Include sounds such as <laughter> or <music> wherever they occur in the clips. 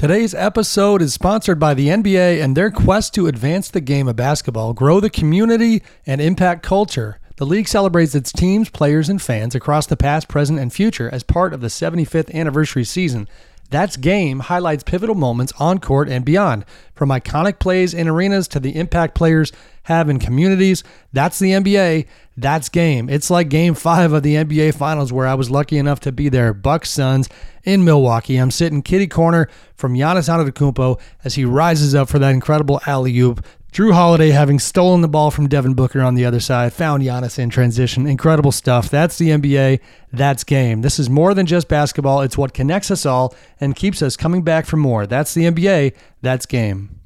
Today's episode is sponsored by the NBA and their quest to advance the game of basketball, grow the community, and impact culture. The league celebrates its teams, players, and fans across the past, present, and future as part of the 75th anniversary season. That's Game highlights pivotal moments on court and beyond, from iconic plays in arenas to the impact players have in communities. That's the NBA. That's Game. It's like Game 5 of the NBA Finals where I was lucky enough to be there. Bucks Suns in Milwaukee. I'm sitting kitty corner from Giannis Antetokounmpo as he rises up for that incredible alley-oop Jrue Holiday having stolen the ball from Devin Booker on the other side, found Giannis in transition. Incredible stuff. That's the NBA. That's game. This is more than just basketball. It's what connects us all and keeps us coming back for more. That's the NBA. That's game.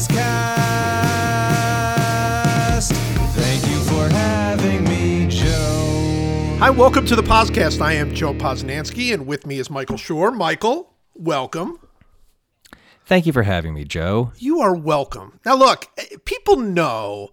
PosCast. Thank you for having me, Joe. Hi, welcome to the podcast. I am Joe Posnanski, and with me is Michael Schur. Michael, welcome. Thank you for having me, Joe. You are welcome. Now, look, eh, people know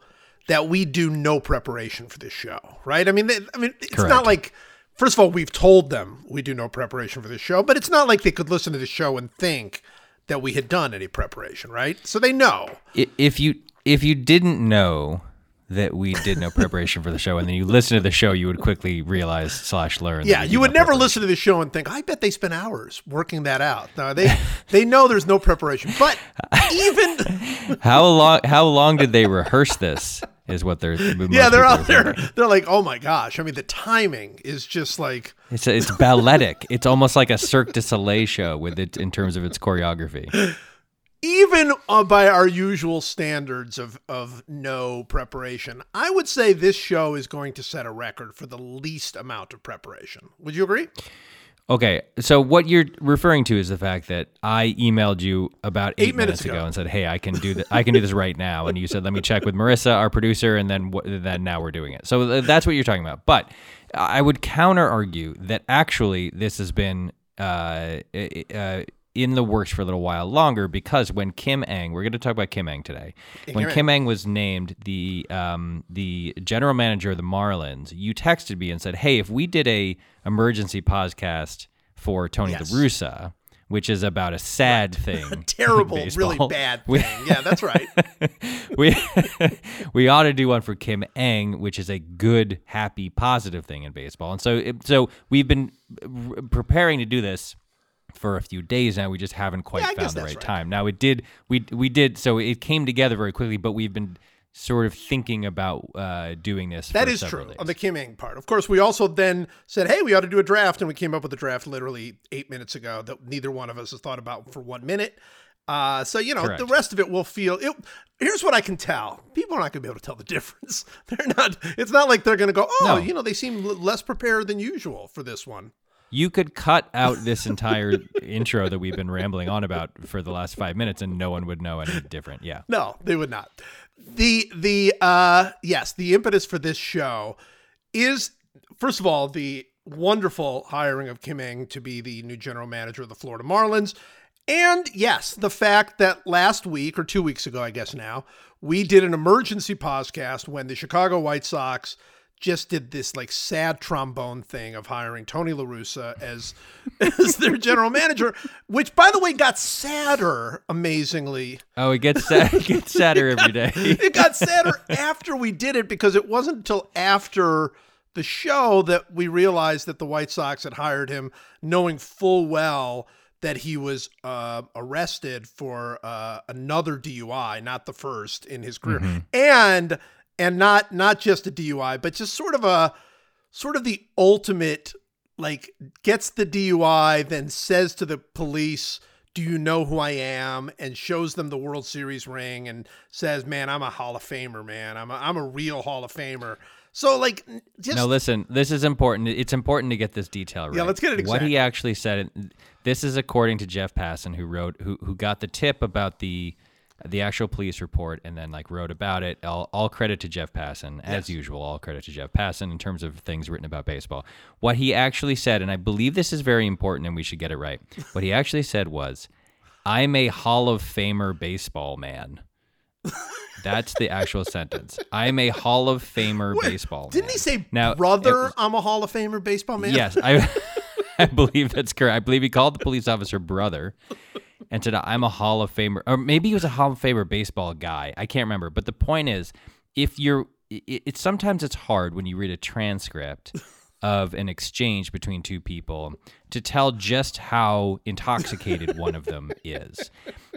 that we do no preparation for this show, right? I mean, they, I mean, it's not like. First of all, we've told them we do no preparation for this show, but it's not like they could listen to the show and think that we had done any preparation, right? So they know. If you if you didn't know that we did no preparation for the show, and then you listen to the show, you would quickly realize slash learn. Yeah, you would no never listen to the show and think, I bet they spent hours working that out. No, they they know there's no preparation. But <laughs> even How long? How long did they rehearse this? Is what they're. yeah, they're out there. thinking. They're like, oh my gosh. I mean, the timing is just like, It's it's balletic. It's almost like a Cirque du Soleil show with it in terms of its choreography. even uh, by our usual standards of of no preparation, I would say this show is going to set a record for the least amount of preparation. Would you agree? Okay, so what you're referring to is the fact that I emailed you about eight, Eight minutes ago. and said, "Hey, I can do that. I can do this right now." And you said, "Let me check with Marissa, our producer, and then wh- then now we're doing it." So that's what you're talking about. But I would counter argue that actually this has been uh, uh, in the works for a little while longer because when Kim Ng, we're going to talk about Kim Ng today. When Kim Kim Ng was named the um, the general manager of the Marlins, you texted me and said, "Hey, if we did a emergency podcast for Tony Yes. La Russa, which is about a sad <laughs> thing, in Terrible, really bad we- thing. Yeah, that's right. <laughs> we <laughs> we ought to do one for Kim Ng, which is a good, happy, positive thing in baseball. And so, it, so we've been preparing to do this for a few days now. We just haven't quite Yeah, found the right, right. time. Now it did, we we did, so it came together very quickly. But we've been sort of thinking about uh, doing this. That is true days. on the Kim Ng part. Of course, we also then said, "Hey, we ought to do a draft," and we came up with a draft literally eight minutes ago that neither one of us has thought about for one minute. Uh, so you know, Correct. the rest of it will feel. It, here's what I can tell: people are not going to be able to tell the <laughs> difference. They're not. It's not like they're going to go, "Oh, No. you know, they seem l- less prepared than usual for this one." You could cut out this entire intro that we've been rambling on about for the last five minutes, and no one would know any different. Yeah. No, they would not. The the uh yes, the impetus for this show is first of all the wonderful hiring of Kim Ng to be the new general manager of the Florida Marlins. And yes, the fact that last week or 2 weeks ago I guess now, we did an emergency podcast when the Chicago White Sox just did this like sad trombone thing of hiring Tony La Russa as <laughs> as their general manager, which by the way got sadder amazingly. Oh, it gets sad, it gets sadder <laughs> every day. it got sadder after we did it because it wasn't until after the show that we realized that the White Sox had hired him, knowing full well that he was uh, arrested for uh, another DUI, not the first in his career, and and not not just a DUI, but just sort of a sort of the ultimate like gets the DUI, then says to the police, "Do you know who I am?" and shows them the World Series ring and says, "Man, I'm a Hall of Famer, man. I'm a, I'm a real Hall of Famer." So like, just No, listen, this is important. It's important to get this detail right. Yeah, let's get it What he actually said. This is according to Jeff Passan, who wrote, who who got the tip about the the actual police report and then like wrote about it. All, all credit to Jeff Passan, as usual. All credit to Jeff Passan in terms of things written about baseball. What he actually said, and I believe this is very important, and we should get it right. <laughs> What he actually said was, "I'm a Hall of Famer baseball man." That's the actual <laughs> sentence. I'm a Hall of Famer baseball. Didn't man. he say, Now, brother, I'm a Hall of Famer baseball man? Yes, I, <laughs> <laughs> I believe that's correct. I believe he called the police officer brother and said, I'm a Hall of Famer. Or maybe he was a Hall of Famer baseball guy. I can't remember. But the point is, if you're, it, it's sometimes it's hard when you read a transcript of an exchange between two people to tell just how intoxicated one of them is.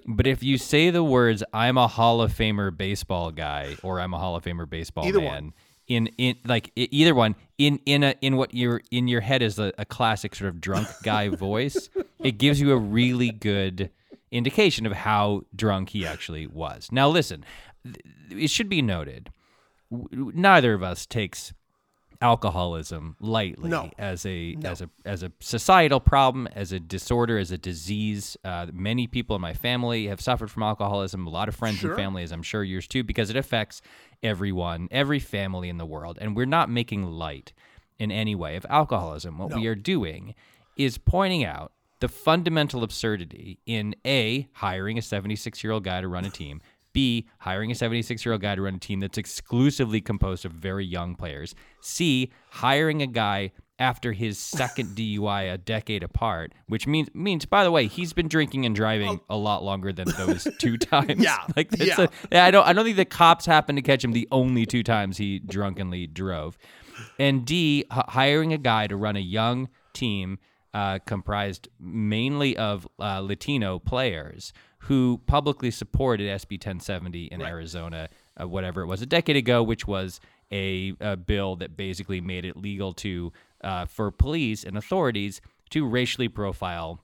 But if you say the words, I'm a Hall of Famer baseball guy or I'm a Hall of Famer baseball Either man, one. In in like either one in in a in what you're in your head is a, a classic sort of drunk guy <laughs> voice it gives you a really good indication of how drunk he actually was. Now listen th- it should be noted w- neither of us takes alcoholism lightly No. as a as a as a societal problem as a disorder as a disease. Uh, many people in my family have suffered from alcoholism. A lot of friends Sure. and as i'm sure yours too because it affects everyone every family in the world and we're not making light in any way of alcoholism. What we are doing is pointing out the fundamental absurdity in a hiring a 76 year old guy to run a team B, hiring a 76 year old guy to run a team that's exclusively composed of very young players. C, hiring a guy after his second <laughs> DUI a decade apart, which means means by the way, he's been drinking and driving a lot longer than those two <laughs> times. Yeah, <laughs> like that's yeah. a- I don't I don't think the cops happened to catch him the only two times he drunkenly drove. And D, h- hiring a guy to run a young team uh, comprised mainly of uh, Latino players who publicly supported SB 1070 in Arizona, uh, whatever it was, a decade ago, which was a, a bill that basically made it legal to uh, for police and authorities to racially profile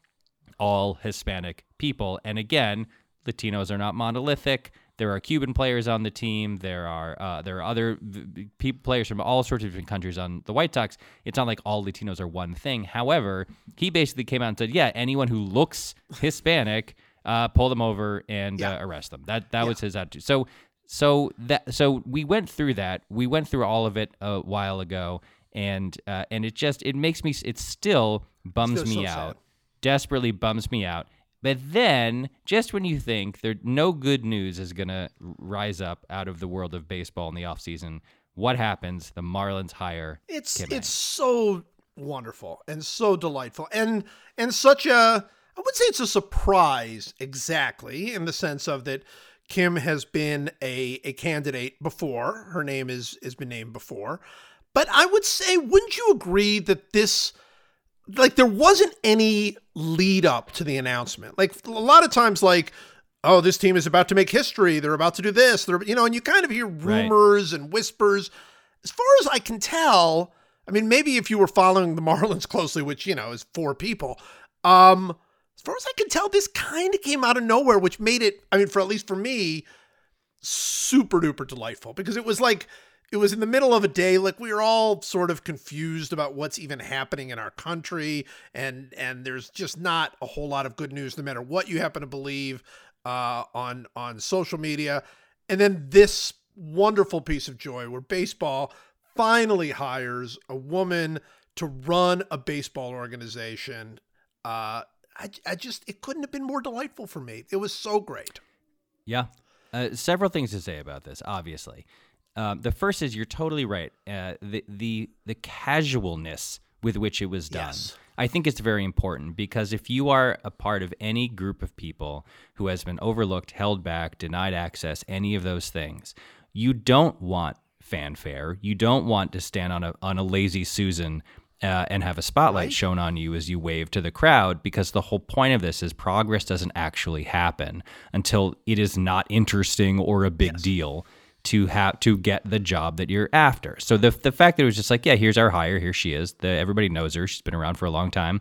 all Hispanic people. And again, Latinos are not monolithic. There are Cuban players on the team. There are uh, there are other v- v- players from all sorts of different countries on the White Sox. It's not like all Latinos are one thing. However, he basically came out and said, "Yeah, anyone who looks Hispanic, uh, pull them over and uh, arrest them." That that was his attitude. So so that so we went through that. We went through all of it a while ago, and uh, and it just it makes me it still bums Still me so sad. out desperately bums me out. But then, just when you think there no good news is going to rise up out of the world of baseball in the offseason, what happens? The Marlins hire It's Kim it's so wonderful and so delightful and and such a I would say it's a surprise exactly in the sense of that Kim has been a a candidate before. Her name is has been named before. But I would say wouldn't you agree that this like there wasn't any lead up to the announcement. Like a lot of times like oh this team is about to make history, they're about to do this, they're you know and you kind of hear Right. rumors and whispers as far as I can tell, I mean, maybe if you were following the <laughs> Marlins closely, which, you know, is four people, um, as far as I can tell, this kind of came out of nowhere, which made it, I mean, for at least for me, super duper delightful because it was like, it was in the middle of a day like we were all sort of confused about what's even happening in our country and and there's just not a whole lot of good news no matter what you happen to believe uh, on on social media. And then this wonderful piece of joy where baseball finally hires a woman to run a baseball organization uh I, I just it couldn't have been more delightful for me it was so great Yeah. Uh, several things to say about this, obviously. Um, the first is you're totally right. Uh, the, the, the casualness with which it was done. Yes. I think it's very important because if you are a part of any group of people who has been overlooked, held back, denied access, any of those things, you don't want fanfare. You don't want to stand on a on a lazy Susan uh, and have a spotlight shown on you as you wave to the crowd because the whole point of this is progress doesn't actually happen until it is not interesting or a big deal to have to get the job that you're after. So the the fact that it was just like, yeah, here's our hire, here she is. The, everybody knows her. She's been around for a long time.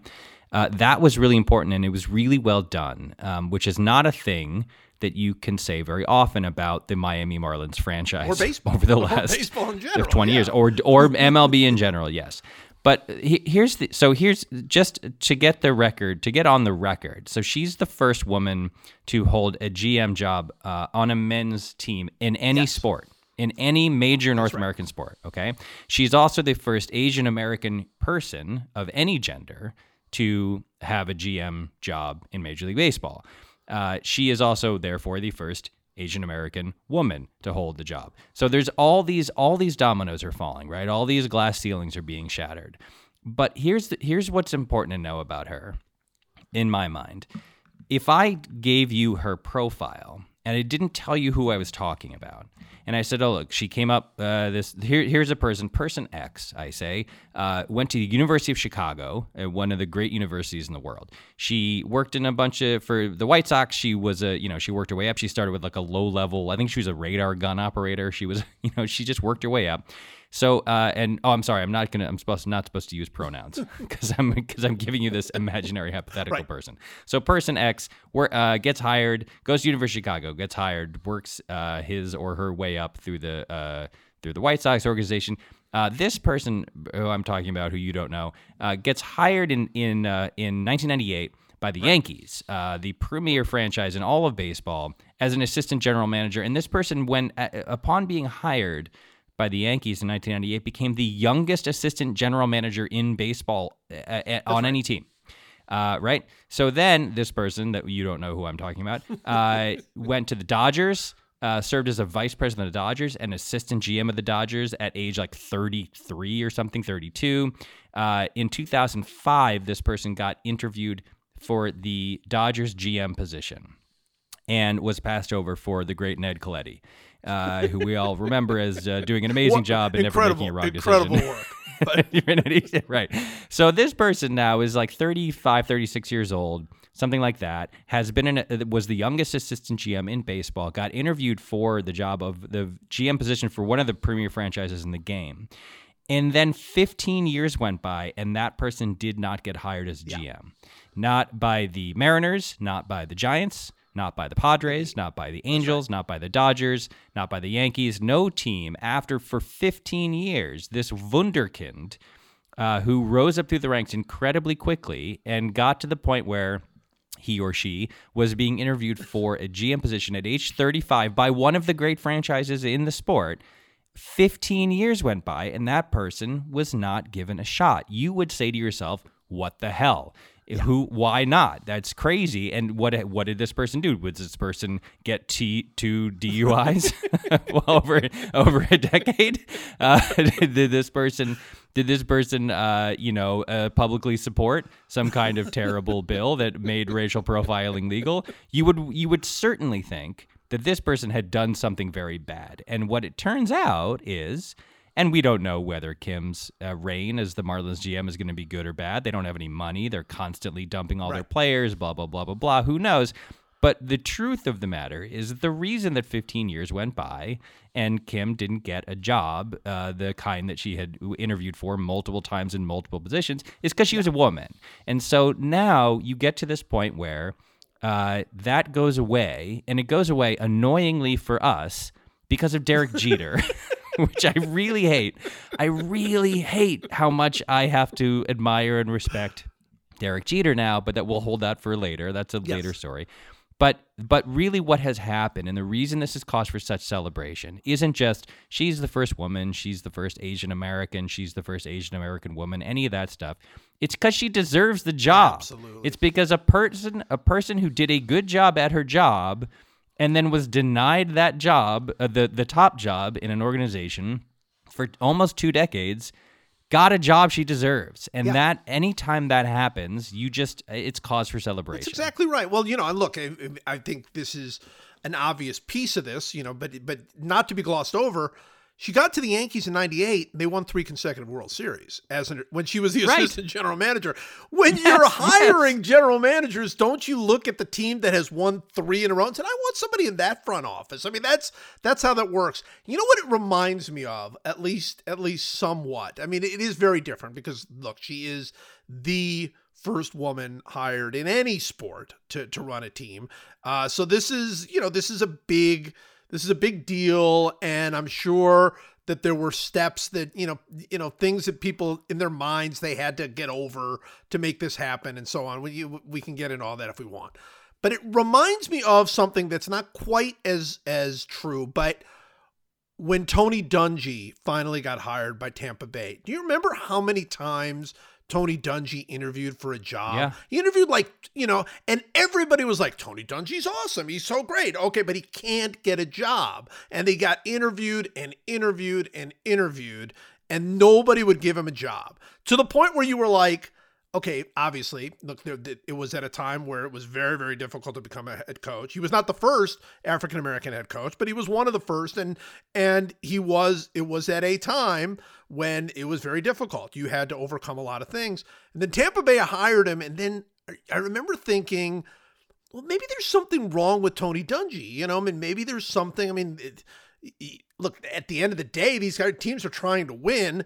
Uh, that was really important, and it was really well done, um, which is not a thing that you can say very often about the Miami Marlins franchise Or baseball. <laughs> over the last baseball in general, 20 years, or or <laughs> MLB in general. Yes. But he, here's the so here's just to get the record to get on the record. So she's the first woman to hold a GM job uh, on a men's team in any sport. In any major North American sport, okay? She's also the first Asian American person of any gender to have a GM job in Major League Baseball. Uh, she is also, therefore, the first Asian American woman to hold the job. So there's all these all these dominoes are falling, right? All these glass ceilings are being shattered. But here's the, here's what's important to know about her, in my mind. If I gave you her profile and I didn't tell you who I was talking about, and I said, "Oh, look, she came up. Uh, this here, here's a person, person X. I say, uh, went to the University of Chicago, uh, one of the great universities in the world. She worked in a bunch of for the White Sox. She was a, you know, she worked her way up. She started with like a low level. I think she was a radar gun operator. She was, <laughs> you know, she just worked her way up. So, uh, and oh, I'm sorry, I'm not gonna, I'm supposed not supposed to use pronouns <laughs> <laughs> because I'm because I'm giving you this imaginary <laughs> hypothetical Right. person. So, person X wor- uh, gets hired, goes to University of Chicago, gets hired, works uh, his or her way up through the uh, through the White Sox organization. Uh, this person who I'm talking about, who you don't know, uh, gets hired in in uh, in 1998 by the Yankees, uh, the premier franchise in all of baseball, as an assistant general manager. And this person, when uh, upon being hired by the Yankees in 1998, became the youngest assistant general manager in baseball uh, uh, on any team. Uh, right. So then this person that you don't know who I'm talking about <laughs> uh, went to the Dodgers, uh, served as a vice president of the Dodgers and assistant GM of the Dodgers at age like 33 or something, 32. Uh, in 2005, this person got interviewed for the Dodgers GM position and was passed over for the great Ned Colletti, uh, who we all remember as uh, doing an amazing What- job and never making a wrong incredible decision. work. <laughs> But right. So this person now is like 35, 36 years old, something like that. Has been in a, was the youngest assistant GM in baseball. Got interviewed for the job of the GM position for one of the premier franchises in the game. And then 15 years went by, and that person did not get hired as GM. Not by the Mariners, not by the Giants, not by the Padres, not by the Angels, not by the Dodgers, not by the Yankees. No team, after for 15 years, this Wunderkind, uh, who rose up through the ranks incredibly quickly and got to the point where he or she was being interviewed for a GM position at age 35 by one of the great franchises in the sport. 15 years went by and that person was not given a shot. You would say to yourself, what the hell? Who? Why not? That's crazy. And what? What did this person do? Was this person get T two DUIs well, <laughs> <laughs> over over a decade? Uh, <laughs> did this person? Did this person, uh, you know, uh, publicly support some kind of terrible bill that made racial profiling legal? You would you would certainly think that this person had done something very bad. And what it turns out is, and we don't know whether Kim's uh, reign as the Marlins GM is going to be good or bad. They don't have any money. They're constantly dumping all their players, blah, blah, blah, blah, blah. Who knows? But the truth of the matter is that the reason that 15 years went by and Kim didn't get a job, uh, the kind that she had interviewed for multiple times in multiple positions, is because she was a woman. And so now you get to this point where uh, that goes away, and it goes away annoyingly for us because of Derek Jeter, <laughs> <laughs> which I really hate. I really hate how much I have to admire and respect Derek Jeter now, but that we'll hold that for later. That's a later story. But but really what has happened and the reason this is cause for such celebration isn't just she's the first woman, she's the first Asian American, she's the first Asian American woman, any of that stuff. It's cuz she deserves the job. Absolutely. It's because a person a person who did a good job at her job and then was denied that job, uh, the the top job in an organization for almost 2 decades got a job she deserves. And Yeah. that anytime that happens, you just it's cause for celebration. That's exactly right. Well, you know, look, I, I think this is an obvious piece of this, you know, but but not to be glossed over. She got to the Yankees in '98. They won three consecutive World Series as an, when she was the Right. assistant general manager. When you're hiring general managers, don't you look at the team that has won three in a row and say, "I want somebody in that front office"? I mean, that's that's how that works. You know what it reminds me of, at least at least somewhat. I mean, it is very different because look, she is the first woman hired in any sport to, to run a team. Uh, so this is, you know, this is a big, this is a big deal. And I'm sure that there were steps that you know you know things that people in their minds they had to get over to make this happen and so on. We we can get into all that if we want, but it reminds me of something that's not quite as as true, but when Tony Dungy finally got hired by Tampa Bay. Do you remember how many times Tony Dungy interviewed for a job? Yeah. He interviewed like, you know, and everybody was like, Tony Dungy's awesome. He's so great. Okay, but he can't get a job. And they got interviewed and interviewed and interviewed, and nobody would give him a job to the point where you were like, okay, obviously, look, there, it was at a time where it was very, very difficult to become a head coach. He was not the first African American head coach, but he was one of the first, and and he was. It was at a time when it was very difficult. You had to overcome a lot of things, and then Tampa Bay hired him, and then I remember thinking, well, maybe there's something wrong with Tony Dungy. You know, I mean, maybe there's something. I mean. It, look, at the end of the day, these teams are trying to win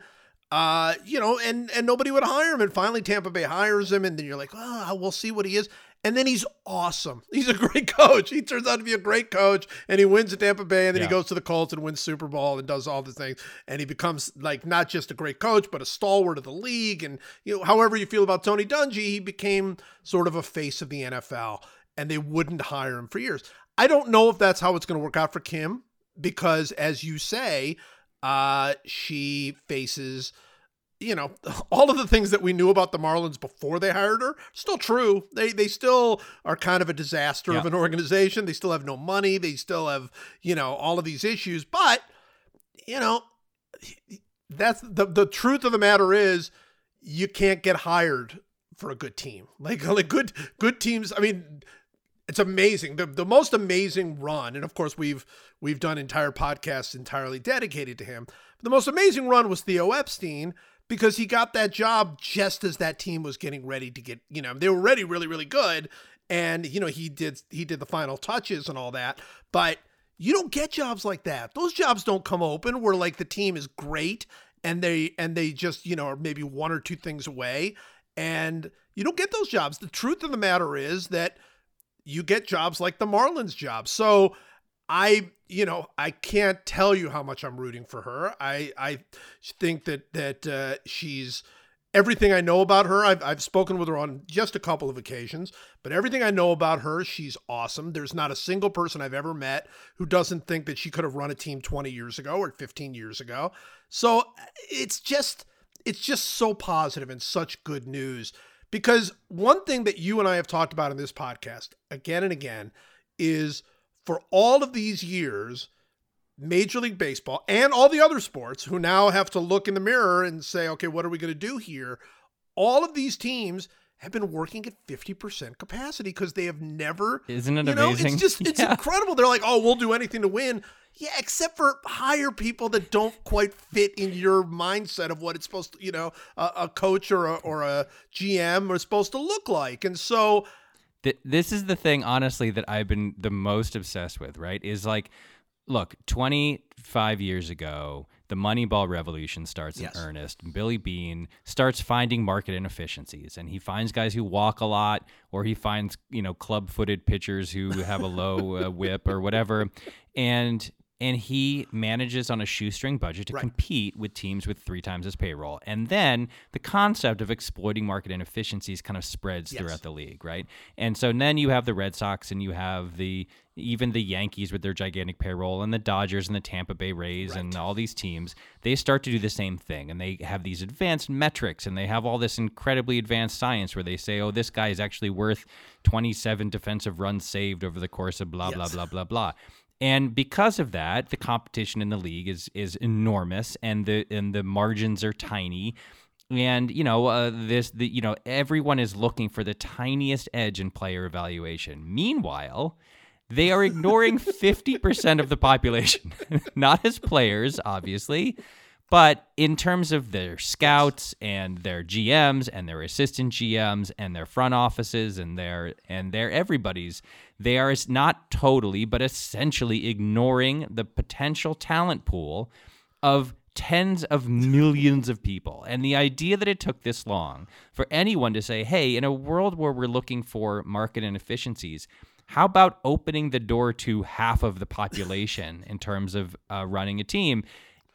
uh, you know, and and nobody would hire him. And finally, Tampa Bay hires him, and then you're like, oh, we'll see what he is. And then he's awesome. <laughs> He's a great coach. He turns out to be a great coach, and he wins at Tampa Bay, and then Yeah. he goes to the Colts and wins Super Bowl and does all the things. And he becomes like not just a great coach, but a stalwart of the league. And you know, however you feel about Tony Dungy, he became sort of a face of the NFL, and they wouldn't hire him for years. I don't know if that's how it's going to work out for Kim, because as you say, uh, she faces you know, <laughs> all of the things that we knew about the Marlins before they hired her still true. They they still are kind of a disaster of an organization. They still have no money. They still have, you know, all of these issues. But, you know, that's the the truth of the matter is you can't get hired for a good team. <laughs> Like like good good teams, I mean, it's amazing. The the most amazing run, and of course we've we've done entire podcasts entirely dedicated to him. The most amazing run was Theo Epstein because he got that job just as that team was getting ready to get, you know, they were already really, really good. And, you know, he did he did the final touches and all that. But you don't get jobs like that. Those jobs don't come open where like the team is great and they and they just, you know, are maybe one or two things away. And you don't get those jobs. The truth of the matter is that you get jobs like the Marlins job. So I, you know, I can't tell you how much I'm rooting for her. I, I think that that uh, she's everything I know about her. I've, I've spoken with her on just a couple of occasions, but everything I know about her, she's awesome. There's not a single person I've ever met who doesn't think that she could have run a team 20 years ago or 15 years ago. So it's just, it's just so positive and such good news. Because one thing that you and I have talked about in this podcast again and again is for all of these years, Major League Baseball and all the other sports who now have to look in the mirror and say, okay, what are we going to do here? All of these teams have been working at 50% capacity because they have never. Isn't it you know, amazing? It's just, <laughs> it's Yeah. incredible. They're like, oh, we'll do anything to win. Yeah, except for hire people that don't quite fit in your mindset of what it's supposed to, you know, a, a coach or a, or a GM are supposed to look like. And so, Th- this is the thing honestly that i've been the most obsessed with right is like look 25 years ago the moneyball revolution starts Yes. in earnest billy beane starts finding market inefficiencies and he finds guys who walk a lot or he finds you know club-footed pitchers who have a low uh, whip or whatever and and he manages on a shoestring budget to Right. compete with teams with three times his payroll. And then the concept of exploiting market inefficiencies kind of spreads Yes. throughout the league, right? And so then you have the Red Sox and you have the even the Yankees with their gigantic payroll and the Dodgers and the Tampa Bay Rays and all these teams, they start to do the same thing and they have these advanced metrics and they have all this incredibly advanced science where they say, "Oh, this guy is actually worth 27 defensive runs saved over the course of blah blah Yes. blah blah blah." And because of that, the competition in the league is is enormous, and the and the margins are tiny. And you know uh, this, the you know everyone is looking for the tiniest edge in player evaluation. Meanwhile, they are ignoring <laughs> fifty percent of the population, <laughs> not as players, obviously, but in terms of their scouts and their GMs and their assistant GMs and their front offices and their and their everybody's, they are not totally but essentially ignoring the potential talent pool of tens of millions of people. And the idea that it took this long for anyone to say, "Hey, in a world where we're looking for market inefficiencies, how about opening the door to half of the population in terms of uh, running a team?"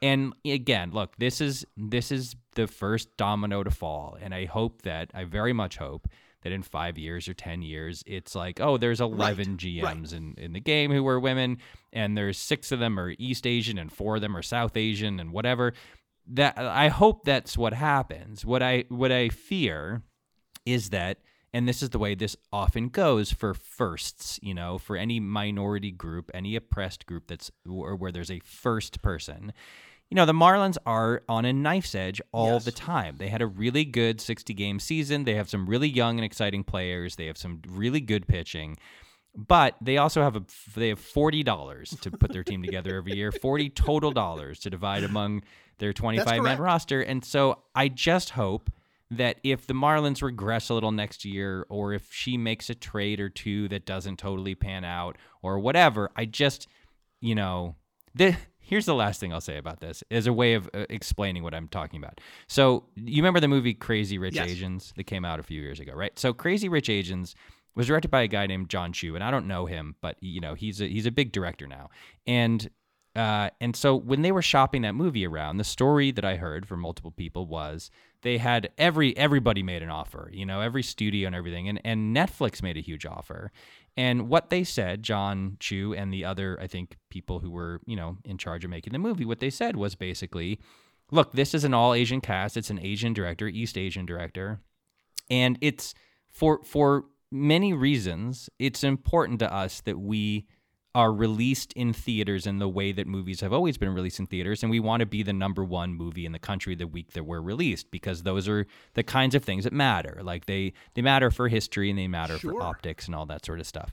And again, look, this is this is the first domino to fall, and I hope that I very much hope that in five years or ten years, it's like, oh, there's eleven GMs in in the game who are women, and there's six of them are East Asian, and four of them are South Asian, and whatever. That I hope that's what happens. What I what I fear is that and this is the way this often goes for firsts you know for any minority group any oppressed group that's or where there's a first person you know the marlins are on a knife's edge all Yes. the time they had a really good 60 game season they have some really young and exciting players they have some really good pitching but they also have a they have forty dollars to put their team together every year, forty total dollars to divide among their twenty five man roster. And so I just hope that if the Marlins regress a little next year, or if she makes a trade or two that doesn't totally pan out, or whatever, I just you know the. Here's the last thing I'll say about this as a way of uh, explaining what I'm talking about. So, you remember the movie Crazy Rich Yes. Asians that came out a few years ago, right? So, Crazy Rich Asians was directed by a guy named Jon Chu, and I don't know him, but you know he's a, he's a big director now. And uh, and so when they were shopping that movie around, the story that I heard from multiple people was they had every everybody made an offer, you know, every studio and everything, and and Netflix made a huge offer. And what they said, Jon Chu and the other, I think, people who were you know in charge of making the movie, what they said was basically, look, this is an all Asian cast. It's an Asian director, East Asian director and it's for for many reasons it's important to us that we are released in theaters in the way that movies have always been released in theaters and we want to be the number one movie in the country the week that we're released because those are the kinds of things that matter. Like they they matter for history and they matter for optics and all that sort of stuff.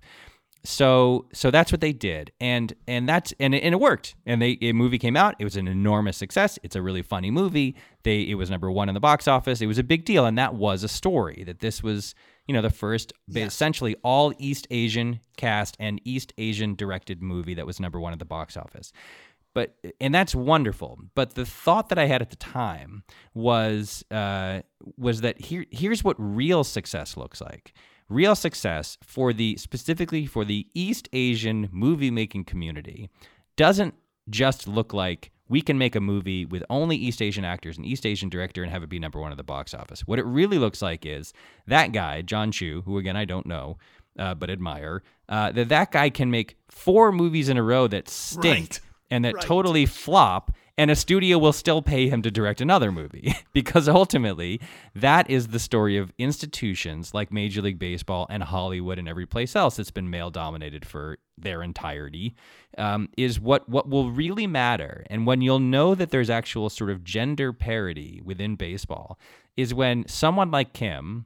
So so that's what they did and and that's and it, and it worked. And they a movie came out it was an enormous success it's a really funny movie. They it was number one in the box office it was a big deal and that was a story that this was you know the first essentially all east asian cast and east asian directed movie that was number one at the box office. But and that's wonderful. But the thought that i had at the time was uh was that here here's what real success looks like. Real success for the specifically for the east asian movie making community doesn't just look like we can make a movie with only East Asian actors and East Asian director and have it be number one at the box office. What it really looks like is that guy, Jon Chu, who again I don't know, uh, but admire, uh, that that guy can make four movies in a row that stink Right. and that Right. totally flop, and a studio will still pay him to direct another movie <laughs> because ultimately that is the story of institutions like Major League Baseball and Hollywood and every place else that's been male dominated for their entirety. Um, is what what will really matter, and when you'll know that there's actual sort of gender parity within baseball, is when someone like Kim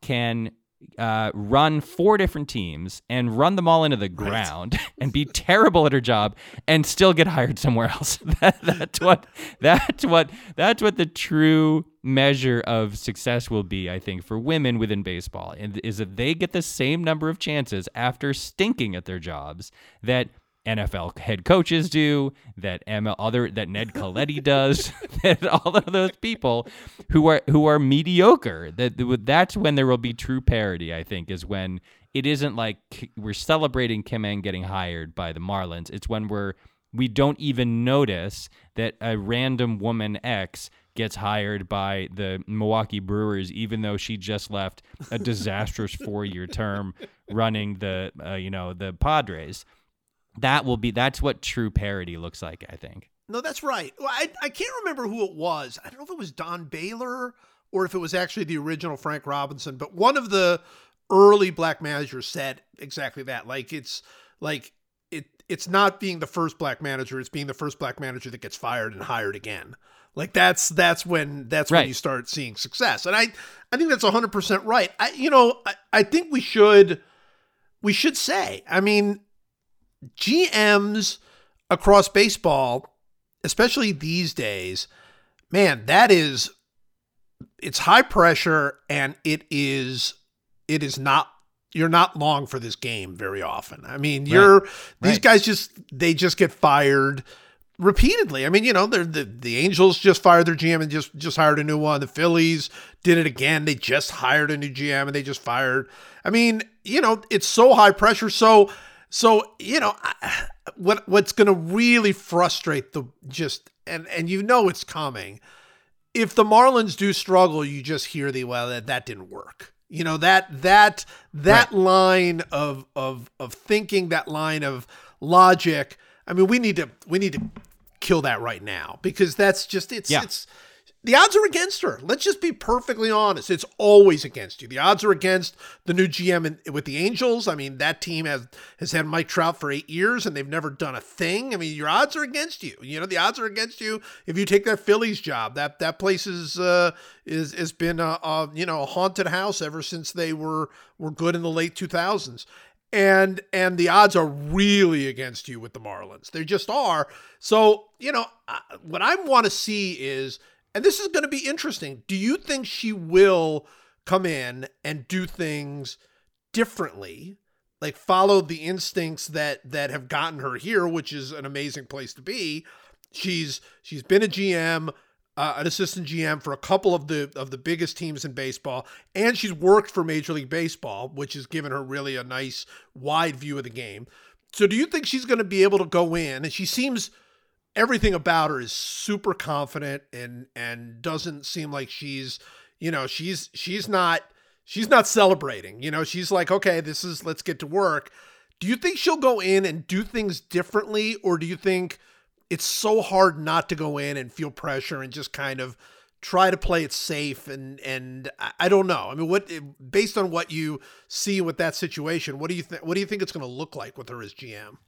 can uh, run four different teams and run them all into the ground <laughs> and be terrible at her job and still get hired somewhere else. <laughs> that, that's what that's what that's what the true measure of success will be, I think, for women within baseball, and is that they get the same number of chances after stinking at their jobs that NFL head coaches do, that ML other that Ned Colletti does, <laughs> that all of those people who are who are mediocre. That that's when there will be true parity. I think is when it isn't like we're celebrating Kim Ng getting hired by the Marlins. It's when we're we don't even notice that a random woman X gets hired by the Milwaukee Brewers, even though she just left a disastrous four-year term running the uh, you know the Padres that will be that's what true parody looks like i think No, that's right. Well, I, I can't remember who it was. I don't know if it was Don Baylor or if it was actually the original Frank Robinson, but one of the early black managers said exactly that. Like it's like it it's not being the first black manager, it's being the first black manager that gets fired and hired again. Like that's that's when that's when you start seeing success. And I I think that's 100% right. I you know, I, I think we should we should say. I mean, GMs across baseball, especially these days, man, that is it's high pressure and it is it is not you're not long for this game very often. I mean, you're these Right. guys just they just get fired repeatedly. I mean, you know, they're the the Angels just fired their GM and just just hired a new one. The Phillies did it again. They just hired a new GM and they just fired. I mean, you know, it's so high pressure. So so you know, I- what what's going to really frustrate the just and and you know it's coming. If the Marlins do struggle, you just hear the well that that didn't work. You know that that that line of of of thinking, that line of logic. I mean, we need to we need to kill that right now because that's just it's Yeah. it's the odds are against her. Let's just be perfectly honest. It's always against you. The odds are against the new GM in, with the Angels. I mean, that team has has had Mike Trout for eight years and they've never done a thing. I mean, your odds are against you. You know, the odds are against you if you take that Phillies job. That that place is uh, is has been a, a you know a haunted house ever since they were were good in the late two thousands and and the odds are really against you with the Marlins. They just are. So you know what I want to see is, and this is going to be interesting. Do you think she will come in and do things differently, like follow the instincts that that have gotten her here, which is an amazing place to be? She's she's been a GM uh, an assistant GM for a couple of the of the biggest teams in baseball, and she's worked for Major League Baseball, which has given her really a nice wide view of the game. So, do you think she's going to be able to go in? And she seems everything about her is super confident and and doesn't seem like she's you know she's she's not she's not celebrating. You know, she's like, okay, this is let's get to work. Do you think she'll go in and do things differently, or do you think? it's so hard not to go in and feel pressure and just kind of try to play it safe and and I- don't know. I mean, what eh, based on what you see with that situation, what do you think? What do you think it's going to look like with her as GM?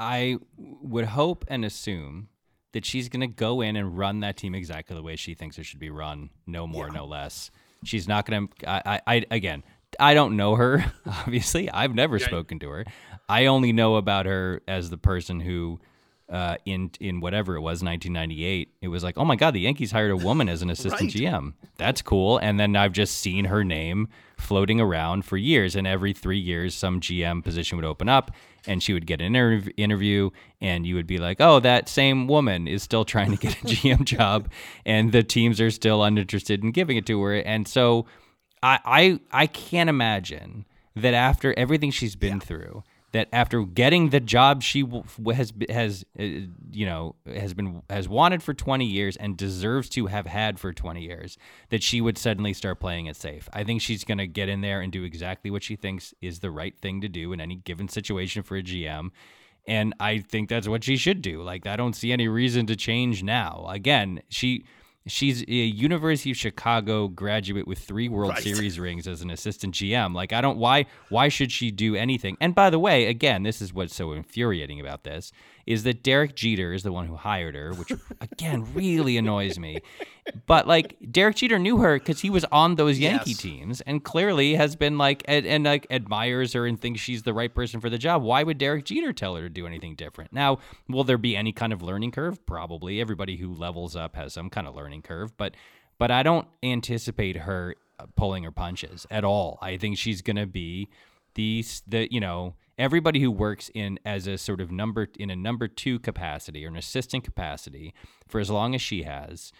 I would hope and assume that she's going to go in and run that team exactly the way she thinks it should be run, no more, no less. She's not going to. I, I, again, I don't know her. <laughs> Obviously, I've never spoken to her. I only know about her as the person who. Uh, in in whatever it was, 1998, it was like, oh my god, the Yankees hired a woman as an assistant Right. GM. That's cool. And then I've just seen her name floating around for years. And every three years, some GM position would open up, and she would get an interv- interview, and you would be like, oh, that same woman is still trying to get a <laughs> GM job, and the teams are still uninterested in giving it to her. And so, I I, I can't imagine that after everything she's been through. That after getting the job she has has uh, you know has been has wanted for 20 years and deserves to have had for 20 years that she would suddenly start playing it safe. I think she's going to get in there and do exactly what she thinks is the right thing to do in any given situation for a GM. And I think that's what she should do. Like I don't see any reason to change now. Again, she she's a University of Chicago graduate with 3 World Right. Series rings as an assistant GM. Like I don't why why should she do anything? And by the way, again, this is what's so infuriating about this is that Derek Jeter is the one who hired her, which <laughs> again really annoys me. But like Derek Jeter knew her because he was on those Yankee Yes. teams and clearly has been like and, and like admires her and thinks she's the right person for the job. Why would Derek Jeter tell her to do anything different? Now, will there be any kind of learning curve? Probably. Everybody who levels up has some kind of learning curve, but but I don't anticipate her uh, pulling her punches at all. I think she's going to be the the you know everybody who works in as a sort of number in a number two capacity or an assistant capacity for as long as she has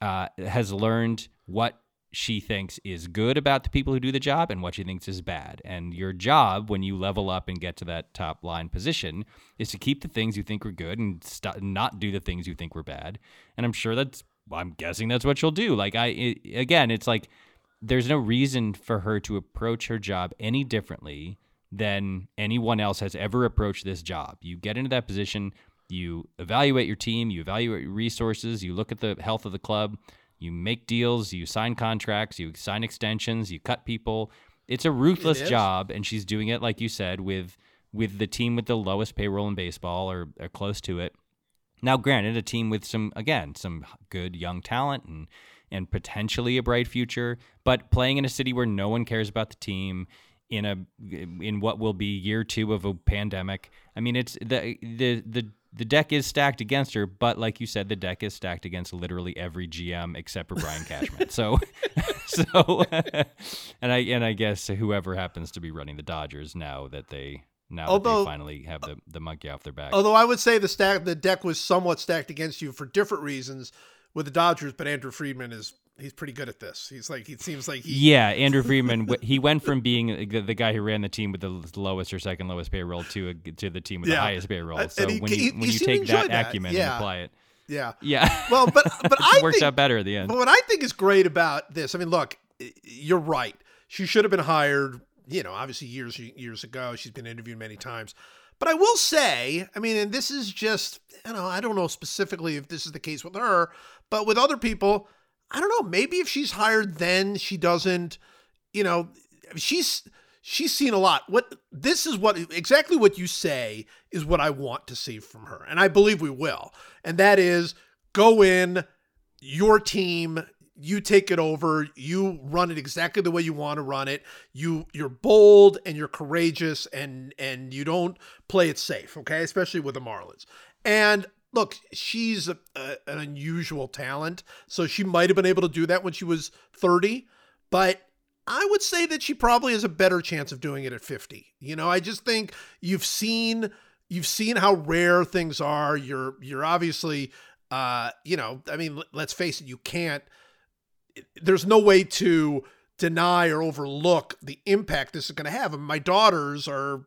uh, has learned what she thinks is good about the people who do the job and what she thinks is bad. And your job when you level up and get to that top line position is to keep the things you think were good and st- not do the things you think were bad. And I'm sure that's I'm guessing that's what she'll do. Like I it, again, it's like there's no reason for her to approach her job any differently than anyone else has ever approached this job. You get into that position, you evaluate your team, you evaluate your resources, you look at the health of the club, you make deals, you sign contracts, you sign extensions, you cut people. It's a ruthless is. job, and she's doing it like you said with with the team with the lowest payroll in baseball or, or close to it. Now, granted, a team with some again some good young talent and and potentially a bright future, but playing in a city where no one cares about the team in a in what will be year two of a pandemic. I mean, it's the the the the deck is stacked against her, but like you said, the deck is stacked against literally every GM except for Brian Cashman. So, <laughs> so, <laughs> and I and I guess whoever happens to be running the Dodgers now that they now that they finally have the the monkey off their back. Although I would say the stack the deck was somewhat stacked against you for different reasons with the Dodgers, but Andrew Friedman is he's pretty good at this. He's like he seems like he Yeah, Andrew <laughs> Friedman. w- He went from being the, the guy who ran the team with the lowest or second lowest payroll to a, to the team with the highest payroll. So he- when he- you when he you take that, that, acumen yeah. and apply it, Yeah. Yeah. Well, but <laughs> but it I works think, out better at the end. But what I think is great about this, I mean, look, you're right. She should have been hired, you know, obviously years years ago. She's been interviewed many times. But I will say, I mean, and this is just, you know, I don't know specifically if this is the case with her, but with other people, I don't know. Maybe if she's hired, then she doesn't, you know, she's she's seen a lot. What this is what exactly what you say is what I want to see from her, and I believe we will. And that is go in your team you take it over you run it exactly the way you want to run it you you're bold and you're courageous and and you don't play it safe okay especially with the marlins and look she's a, a, an unusual talent so she might have been able to do that when she was 30 but I would say that she probably has a better chance of doing it at 50. You know, I just think you've seen you've seen how rare things are. You're you're obviously uh, you know, I mean, let's face it, you can't there's no way to deny or overlook the impact this is going to have. And my daughters are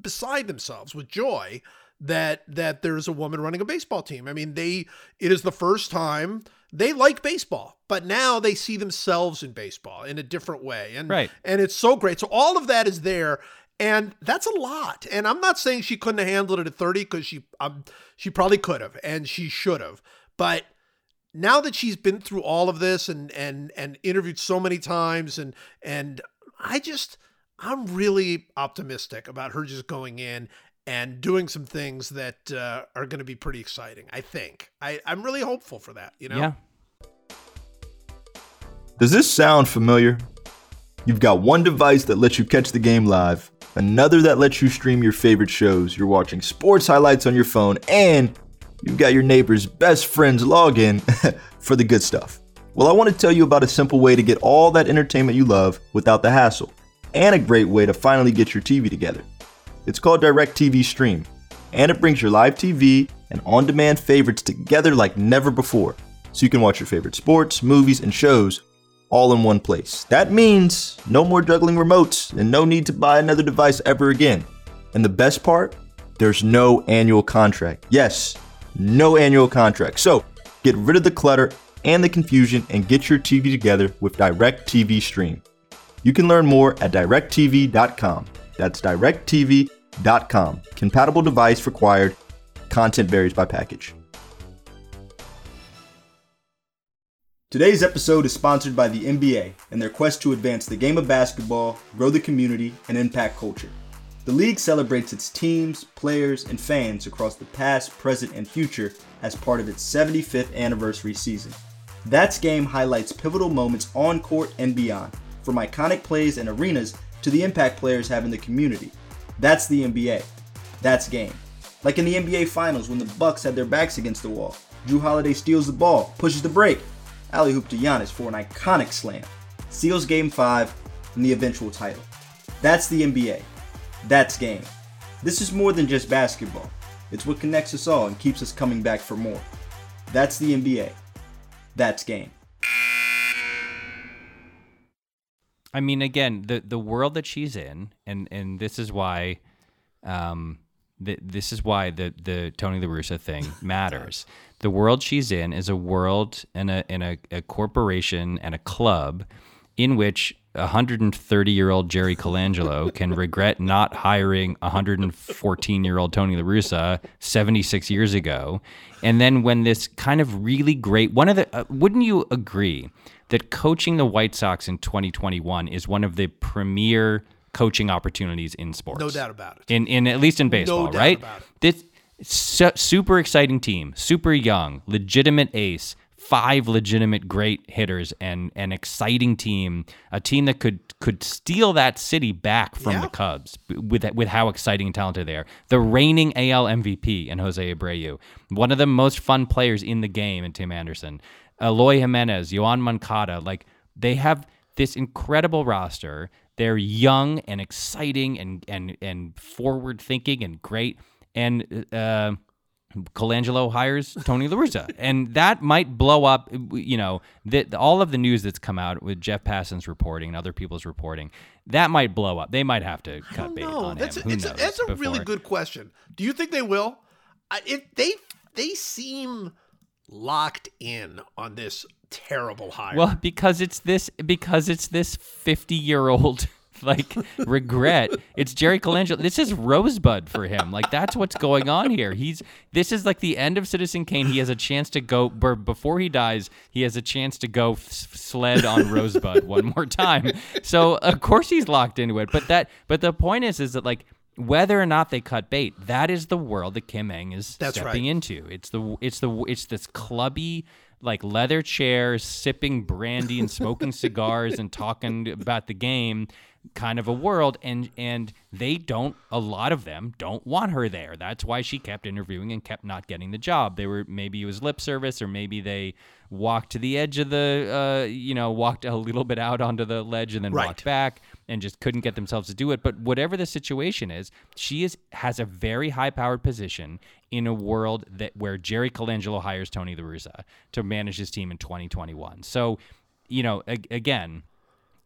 beside themselves with joy that that there's a woman running a baseball team. I mean, they it is the first time they like baseball, but now they see themselves in baseball in a different way. And Right. and it's so great. So all of that is there. And that's a lot. And I'm not saying she couldn't have handled it at 30 because she um, she probably could have and she should have. But now that she's been through all of this and and and interviewed so many times and and I just I'm really optimistic about her just going in and doing some things that uh, are going to be pretty exciting. I think I I'm really hopeful for that. You know. Yeah. Does this sound familiar? You've got one device that lets you catch the game live, another that lets you stream your favorite shows, you're watching sports highlights on your phone, and you've got your neighbor's best friend's login <laughs> for the good stuff. Well, I want to tell you about a simple way to get all that entertainment you love without the hassle, and a great way to finally get your TV together. It's called DirecTV Stream, and it brings your live TV and on demand favorites together like never before, so you can watch your favorite sports, movies, and shows all in one place. That means no more juggling remotes and no need to buy another device ever again. And the best part, there's no annual contract. Yes, no annual contract. So get rid of the clutter and the confusion and get your TV together with DirecTV Stream. You can learn more at directv.com. That's directv.com. Compatible device required. Content varies by package. Today's episode is sponsored by the NBA and their quest to advance the game of basketball, grow the community, and impact culture. The league celebrates its teams, players, and fans across the past, present, and future as part of its 75th anniversary season. That's Game highlights pivotal moments on court and beyond, from iconic plays and arenas to the impact players have in the community. That's the NBA. That's Game. Like in the NBA Finals when the Bucks had their backs against the wall. Jrue Holiday steals the ball, pushes the break, alley-oop to Giannis for an iconic slam, seals Game 5 and the eventual title. That's the NBA. That's game. This is more than just basketball. It's what connects us all and keeps us coming back for more. That's the NBA. That's game. I mean, again, the the world that she's in, and and this is why, um, th- this is why the the Tony La Russa thing <laughs> matters. the world she's in is a world and a in a, a corporation and a club in which a 130 year old Jerry Colangelo <laughs> can regret not hiring a 114 year old Tony La Russa 76 years ago. And then when this kind of really great one of the uh, wouldn't you agree that coaching the White Sox in 2021 is one of the premier coaching opportunities in sports? No doubt about it. In in at least in baseball, doubt right? about it. This su- super exciting team, super young, legitimate ace, five legitimate great hitters, and an exciting team, a team that could could steal that city back from Yeah. the Cubs with with how exciting and talented they are. The reigning AL MVP in Jose Abreu, one of the most fun players in the game, in Tim Anderson, Eloy Jimenez, Yoan Moncada, like they have this incredible roster. They're young and exciting and and and forward thinking and great. And uh, Colangelo hires Tony La Russa, <laughs> and that might blow up. You know, the, all of the news that's come out with Jeff Passan's reporting and other people's reporting, that might blow up. They might have to cut bait on that's him. a, Who it's a, that's a really good question. Do you think they will? I, if they they seem locked in on this terrible hire? Well, because it's this because it's this 50-year-old <laughs> like regret. It's Jerry Colangelo. This is Rosebud for him. Like that's what's going on here. He's this is like the end of Citizen Kane. He has a chance to go before he dies. He has a chance to go sled on Rosebud one more time. So of course he's locked into it. But that but the point is is that like whether or not they cut bait, that is the world that Kim Ng is That's stepping right. into. It's the it's the it's this clubby like leather chairs, sipping brandy and smoking <laughs> cigars and talking about the game kind of a world and and they don't a lot of them don't want her there. That's why she kept interviewing and kept not getting the job. They were maybe it was lip service or maybe they walked to the edge of the uh you know walked a little bit out onto the ledge and then Right. walked back and just couldn't get themselves to do it. But whatever the situation is, she is has a very high powered position in a world that where Jerry Colangelo hires Tony La Russa to manage his team in 2021. So, you know, again,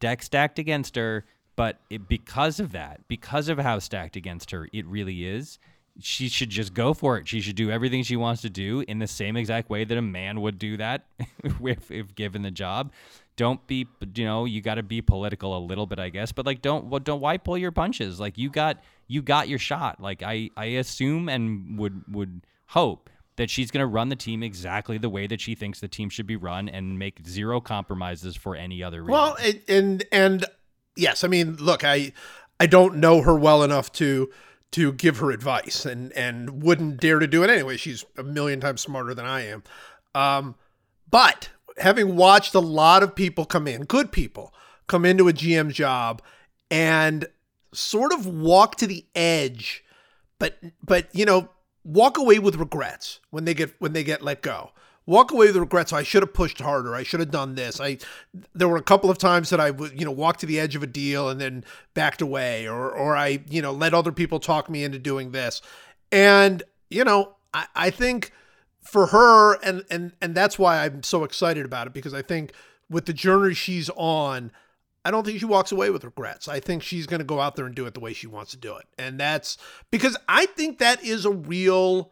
deck stacked against her, but it, because of that, because of how stacked against her it really is, she should just go for it. She should do everything she wants to do in the same exact way that a man would do that <laughs> if, if given the job. Don't be, you know, you got to be political a little bit, I guess, but like, don't, well, don't, why pull your punches? Like, you got, you got your shot. Like, I, I assume and would, would hope that she's going to run the team exactly the way that she thinks the team should be run and make zero compromises for any other reason. Well, and, and and yes, I mean, look, I I don't know her well enough to to give her advice, and and wouldn't dare to do it anyway. She's a million times smarter than I am. Um, but having watched a lot of people come in, good people come into a GM job, and sort of walk to the edge, but but you know walk away with regrets when they get when they get let go. Walk away with regrets. I should have pushed harder. I should have done this. I there were a couple of times that i would you know walk to the edge of a deal and then backed away or or i you know let other people talk me into doing this. And you know i i think for her and and and that's why i'm so excited about it because i think with the journey she's on I don't think she walks away with regrets. I think she's going to go out there and do it the way she wants to do it. And that's because I think that is a real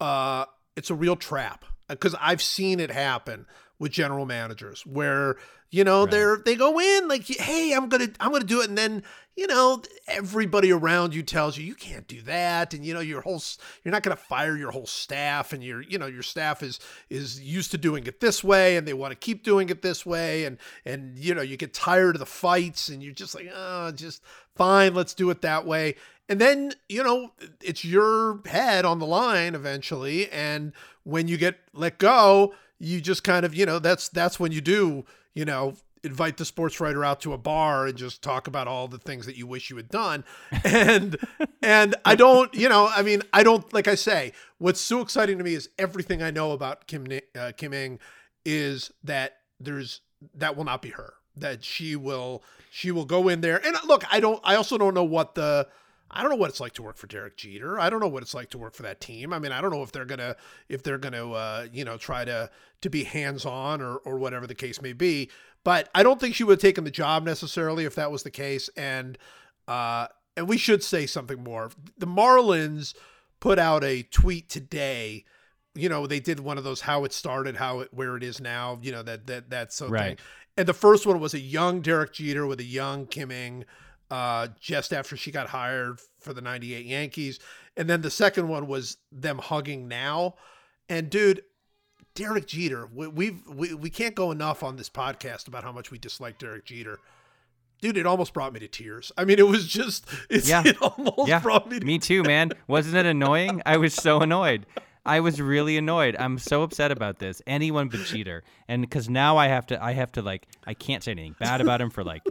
uh it's a real trap because I've seen it happen with general managers where you know they're they go in like hey I'm going to I'm going to do it and then you know everybody around you tells you you can't do that and you know your whole you're not going to fire your whole staff and your you know your staff is is used to doing it this way and they want to keep doing it this way and and you know you get tired of the fights and you're just like oh just fine let's do it that way. And then you know it's your head on the line eventually and when you get let go you just kind of you know that's that's when you do you know invite the sports writer out to a bar and just talk about all the things that you wish you had done. <laughs> And and i don't you know i mean i don't like i say what's so exciting to me is everything i know about kim uh, Kim Ng is that there's that will not be her that she will she will go in there. And look i don't i also don't know what the I don't know what it's like to work for Derek Jeter. I don't know what it's like to work for that team. I mean, I don't know if they're gonna if they're gonna uh, you know try to to be hands on or or whatever the case may be. But I don't think she would have taken the job necessarily if that was the case. And uh, and we should say something more. The Marlins put out a tweet today. You know, they did one of those how it started, how it where it is now. You know that that that so Right. thing. And the first one was a young Derek Jeter with a young Kim Ng uh, just after she got hired for the 98 Yankees. And then the second one was them hugging now. And dude, Derek Jeter, we, we've, we, we can't go enough on this podcast about how much we dislike Derek Jeter. Dude, it almost brought me to tears. I mean, it was just, it's, Yeah. it almost yeah, brought me to me too, man. Wasn't it annoying? I was so annoyed. I was really annoyed. I'm so upset about this. Anyone but Jeter, and because now I have to, I have to like, I can't say anything bad about him for like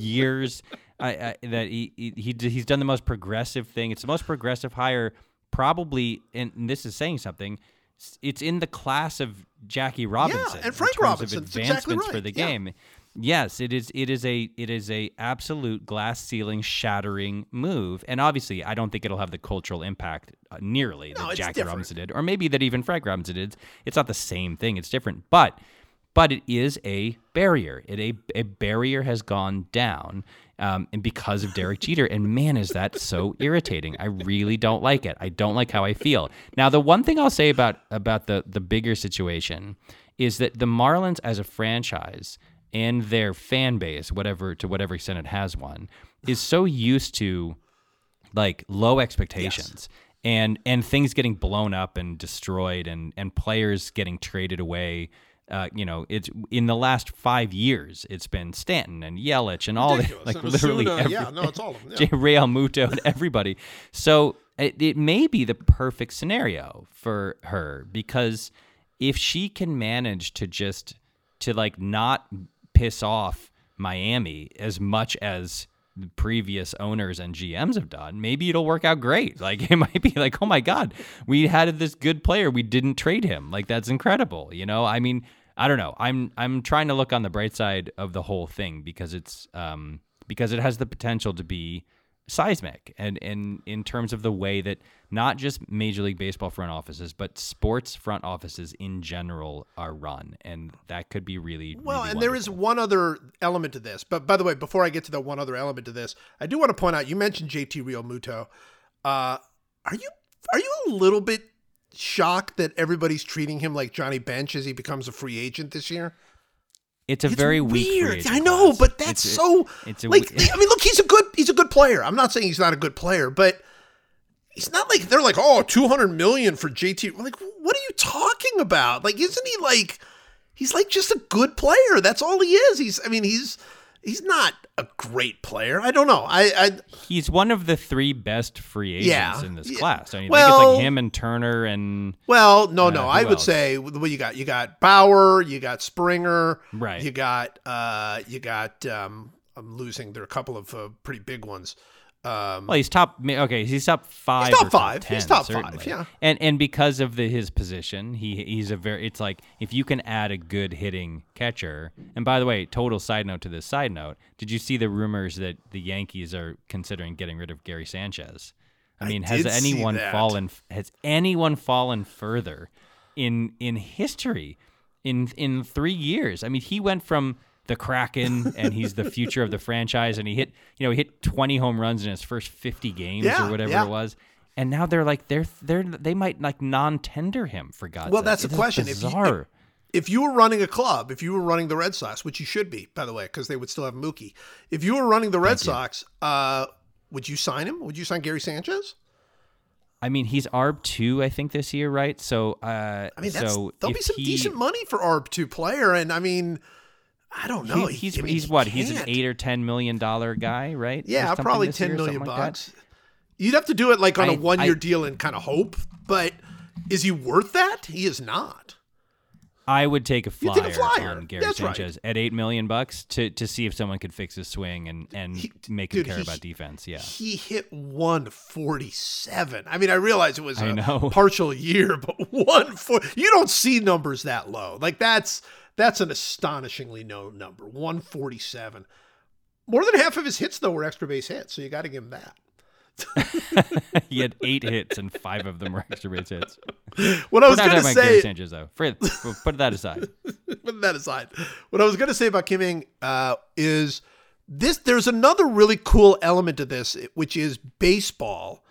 years. I, I that he, he he- he's done the most progressive thing. It's the most progressive hire probably, and this is saying something. It's in the class of Jackie Robinson and Frank Robinson. of That's exactly advancements for right. the Yeah. game. Yes, it is. It is a it is a absolute glass ceiling shattering move, and obviously, I don't think it'll have the cultural impact uh, nearly No, that Jackie different. Robinson did, or maybe that even Frank Robinson did. It's not the same thing. It's different, but but it is a barrier. It a a barrier has gone down, Um, and because of Derek Jeter, and man, is that so irritating! I really don't like it. I don't like how I feel. Now, the one thing I'll say about about the the bigger situation is that the Marlins as a franchise and their fan base, whatever to whatever extent it has one, is so used to like low expectations and and things getting blown up and destroyed and and players getting traded away. Uh, you know, it's in the last five years. It's been Stanton and Yelich and all Ridiculous. like And literally every, yeah, no, it's all of them. <laughs> Yeah. Realmuto and everybody. So it, it may be the perfect scenario for her because if she can manage to just to like not piss off Miami as much as previous owners and GMs have done, maybe it'll work out great. Like <laughs> it might be like, oh my God, we had this good player, we didn't trade him. Like that's incredible. You know, I mean, I don't know. I'm I'm trying to look on the bright side of the whole thing because it's um because it has the potential to be seismic and and in terms of the way that not just major league baseball front offices but sports front offices in general are run and that could be really Well, really and there is one other element to this. But by the way, before I get to the one other element to this, I do want to point out you mentioned JT Realmuto. Uh, are you are you a little bit shocked that everybody's treating him like Johnny Bench as he becomes a free agent this year? It's a It's very weird. I know, class. but that's It's- so it's a like I mean, look, he's a good he's a good player. I'm not saying he's not a good player, but he's not like they're like, oh, 200 million for JT. Like, what are you talking about? Like, isn't he like he's like just a good player? That's all he is. He's I mean, he's he's not a great player. I don't know. I I he's one of the three best free agents Yeah. in this Yeah. class. I mean, I think Well- it's like him and Turner and well, no, no. Uh, I would else? say what you got. You got Bauer. You got Springer. Right. You got uh. You got um. I'm losing. There are a couple of uh, pretty big ones. Um. Well, he's top. Okay, he's top five. top or five. 10, He's top five, yeah. and and because of the his position, he he's a very. It's like if you can add a good hitting catcher. And by the way, total side note to this side note: Did you see the rumors that the Yankees are considering getting rid of Gary Sanchez? I mean, has did see anyone fallen? Has anyone fallen further in in history in in three years? I mean, he went from the Kraken and he's the future of the franchise, and he hit you know he hit 20 home runs in his first 50 games Yeah, or whatever yeah. it was. And now they're like they're they're they might like non-tender him for God's Well, sake. that's the It question. If you- Bizarre. if you were running a club, if you were running the Red Sox, which you should be, by the way, because they would still have Mookie. If you were running the Red Sox, uh, would you sign him? Would you sign Gary Sanchez? I mean, he's ARB two, I think, this year, right? So, uh, I mean, that's so there'll be some he, decent money for ARB two player, and I mean, I don't know. he- he's I mean, he's he what? He's an eight or ten million dollar guy, right? Yeah, probably ten million something like that? bucks. You'd have to do it like on a I- one year deal and kind of hope, but is he worth that? He is not. I would take a flyer, take a flyer. on Gary That's right. Sanchez at eight million bucks to to see if someone could fix his swing and and He- make him care he- about defense. Yeah, He hit 147. I mean, I realize it was I a know. <laughs> partial year, but one four you don't see numbers that low. Like that's that's an astonishingly low number. 147. More than half of his hits though were extra base hits, so you got to give him that. <laughs> he had eight hits and five of them were extra base hits. What I was going to talking about Gary say, Sanchez though. For, put that aside. <laughs> put that aside. What I was going to say about Kim Ng uh, is this. There's another really cool element to this, which is baseball.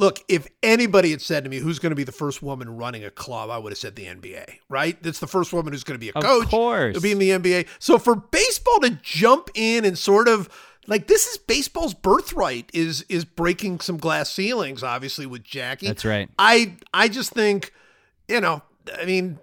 Look, if anybody had said to me, "Who's going to be the first woman running a club?" I would have said the NBA. Right? That's the first woman who's going to be a Of coach. course. to be in the NBA. So for baseball to jump in and sort of like this is baseball's birthright is is breaking some glass ceilings. Obviously with Jackie. That's right. I I just think, you know, I mean,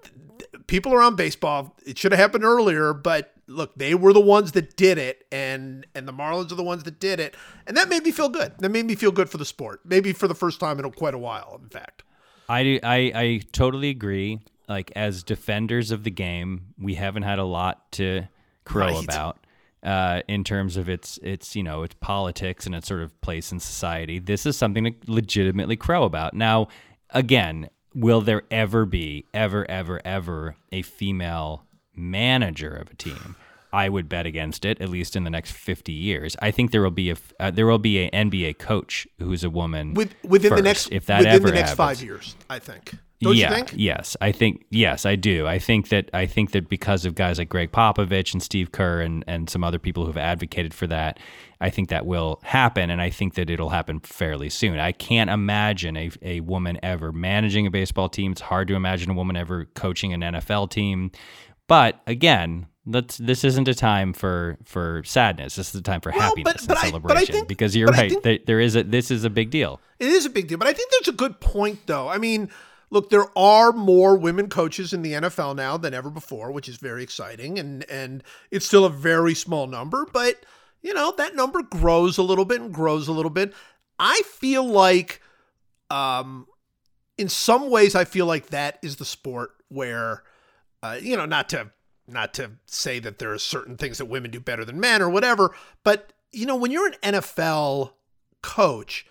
people around baseball, it should have happened earlier, but look, they were the ones that did it, and and the Marlins are the ones that did it, and that made me feel good. That made me feel good for the sport. Maybe for the first time in quite a while, in fact. I, do- I I totally agree. Like as defenders of the game, we haven't had a lot to crow Right. about uh, in terms of its its you know its politics and its sort of place in society. This is something to legitimately crow about. Now, again, will there ever be ever ever ever a female manager of a team? I would bet against it, at least in the next fifty years. I think there will be a uh, there will be an NBA coach who's a woman With within the next if that within ever the next happens. five years, I think. Don't yeah, you think? Yes, I think yes, I do. I think that I think that because of guys like Gregg Popovich and Steve Kerr and and some other people who've advocated for that, I think that will happen, and I think that it'll happen fairly soon. I can't imagine a a woman ever managing a baseball team. It's hard to imagine a woman ever coaching an NFL team. But again, let's this isn't a time for for sadness. This is a time for Well, happiness but- but and I- celebration. but I think- because you're right, think- there, there is a this is a big deal. It is a big deal, but I think there's a good point, though. I mean, look, there are more women coaches in the NFL now than ever before, which is very exciting, and and it's still a very small number, but you know that number grows a little bit and grows a little bit. I feel like, um, in some ways, I feel like that is the sport where, uh, you know, not to not to say that there are certain things that women do better than men or whatever, but you know, when you're an NFL coach,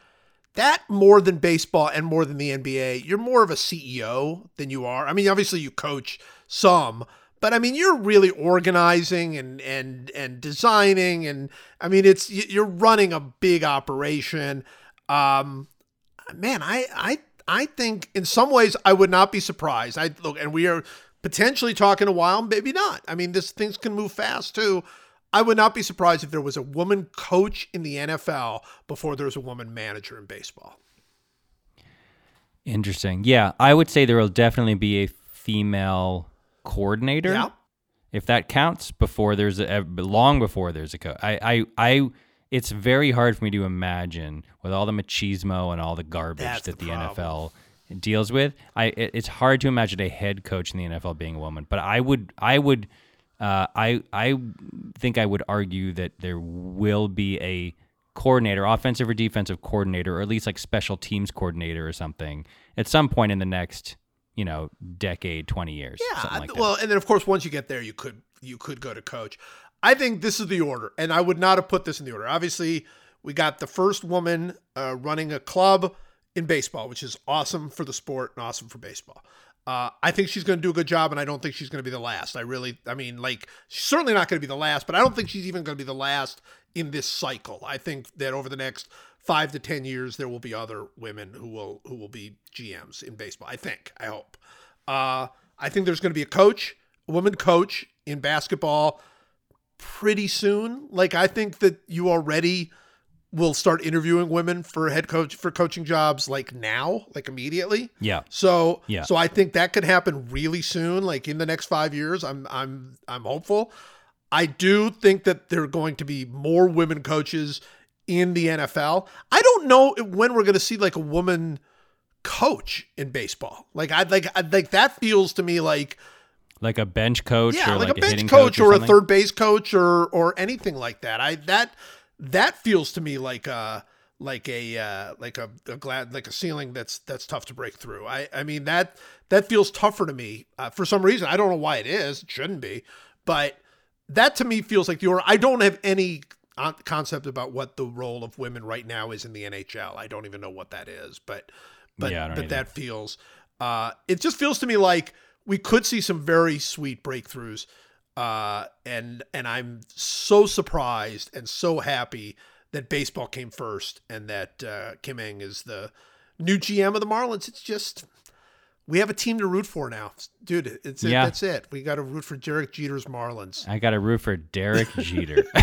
that more than baseball and more than the NBA, you're more of a CEO than you are. I mean, obviously you coach some, but I mean, you're really organizing and and and designing, and I mean, it's you're running a big operation. Um, man, I I I think in some ways I would not be surprised. I look, and we are potentially talking a while, maybe not. I mean, this things can move fast too. I would not be surprised if there was a woman coach in the NFL before there was a woman manager in baseball. Interesting. Yeah, I would say there will definitely be a female coordinator. Yeah. If that counts, before there's a long before there's a coach. I, I, I, it's very hard for me to imagine with all the machismo and all the garbage That's that the the. NFL deals with. I, it, it's hard to imagine a head coach in the NFL being a woman. But I would, I would, uh, I, I think I would argue that there will be a coordinator, offensive or defensive coordinator, or at least like special teams coordinator or something at some point in the next, you know, decade, 20 years. Yeah. something like that. well, and then of course once you get there, you could you could go to coach. I think this is the order, and I would not have put this in the order. Obviously, we got the first woman uh, running a club in baseball, which is awesome for the sport and awesome for baseball. Uh, I think she's going to do a good job, and I don't think she's going to be the last. I really, I mean, like, she's certainly not going to be the last, but I don't think she's even going to be the last in this cycle. I think that over the next five to ten years, there will be other women who will who will be GMs in baseball. I think. I hope. Uh, I think there's going to be a coach, a woman coach in basketball pretty soon. Like I think that you already will start interviewing women for head coach for coaching jobs like now, like immediately. yeah. So Yeah. so I think that could happen really soon, like in the next five years. I'm I'm I'm hopeful. I do think that there are going to be more women coaches in the NFL. I don't know when we're going to see like a woman coach in baseball. Like I like I like that feels to me like Like a bench coach yeah, or like, like, a bench hitting coach, or, a third base coach or or anything like that. I that that feels to me like a like a uh, like a, a glad like a ceiling that's that's tough to break through. I I mean that that feels tougher to me uh, for some reason. I don't know why it is. It shouldn't be, but that to me feels like the order. I don't have any concept about what the role of women right now is in the NHL. I don't even know what that is, but but Yeah, but either. that feels uh it just feels to me like we could see some very sweet breakthroughs uh and and I'm so surprised and so happy that baseball came first and that uh Kim Ng is the new GM of the Marlins. It's just we have a team to root for now. Dude it's it, Yeah. that's it. We got to root for Derek Jeter's Marlins. I got a root for Derek Jeter. <laughs>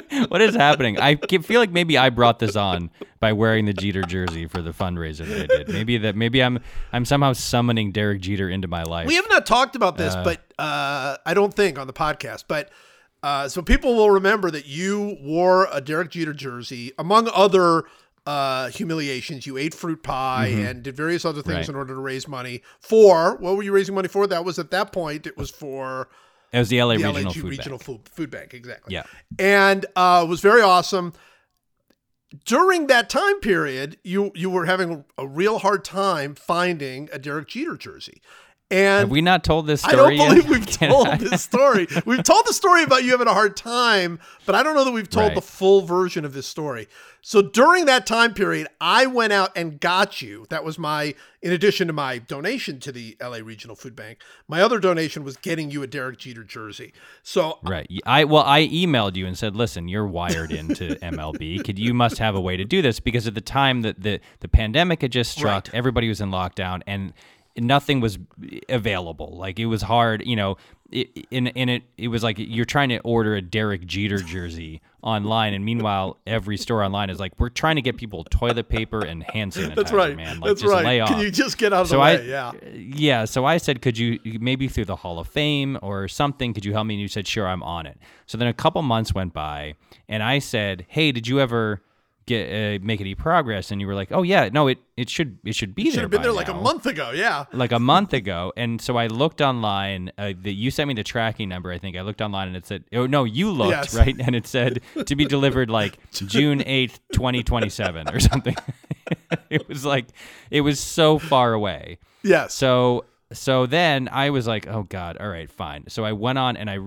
<laughs> what is happening? I feel like maybe I brought this on by wearing the Jeter jersey for the fundraiser that I did. Maybe that maybe I'm I'm somehow summoning Derek Jeter into my life. We have not talked about this, but uh, I don't think on the podcast. But uh, so people will remember that you wore a Derek Jeter jersey, among other uh, humiliations. You ate fruit pie and did various other things Right. in order to raise money for. What were you raising money for? That was at that point. It was for it was the LA the Regional LAG Food Regional Bank. Food, Food Bank, exactly. Yeah. and uh, it was very awesome. During that time period, you you were having a real hard time finding a Derek Jeter jersey, And Have we not told this story? I don't yet? believe we've <laughs> Can told this story. We've told the story about you having a hard time, but I don't know that we've told Right. the full version of this story. So during that time period, I went out and got you. That was my, in addition to my donation to the LA Regional Food Bank, my other donation was getting you a Derek Jeter jersey. So Right. I well, I emailed you and said, "Listen, you're wired into <laughs> MLB. Could you must have a way to do this because at the time that the the pandemic had just struck, Right. everybody was in lockdown and nothing was available. Like it was hard, you know. It, in in it, it was like you're trying to order a Derek Jeter jersey <laughs> online, and meanwhile, every store online is like, we're trying to get people toilet paper and hand <laughs> sanitizer. that's right. man. Like, that's just right. lay off. Can you just get out of the way? I, yeah. yeah. So I said, could you maybe through the Hall of Fame or something? Could you help me? And you said, sure, I'm on it. So then a couple months went by, and I said, hey, did you ever get uh, make any progress? And you were like, oh yeah, no, it it should it should be Should there. have been there like a month ago. Yeah. Like a month ago, and so I looked online. Uh, the, you sent me the tracking number. I think I looked online, and it said, "Oh no, you looked Yes. right," and it said <laughs> to be delivered like June eighth, twenty twenty seven, or something. <laughs> it was like it was so far away. Yes. So so then I was like, oh god, all right, fine. So I went on and I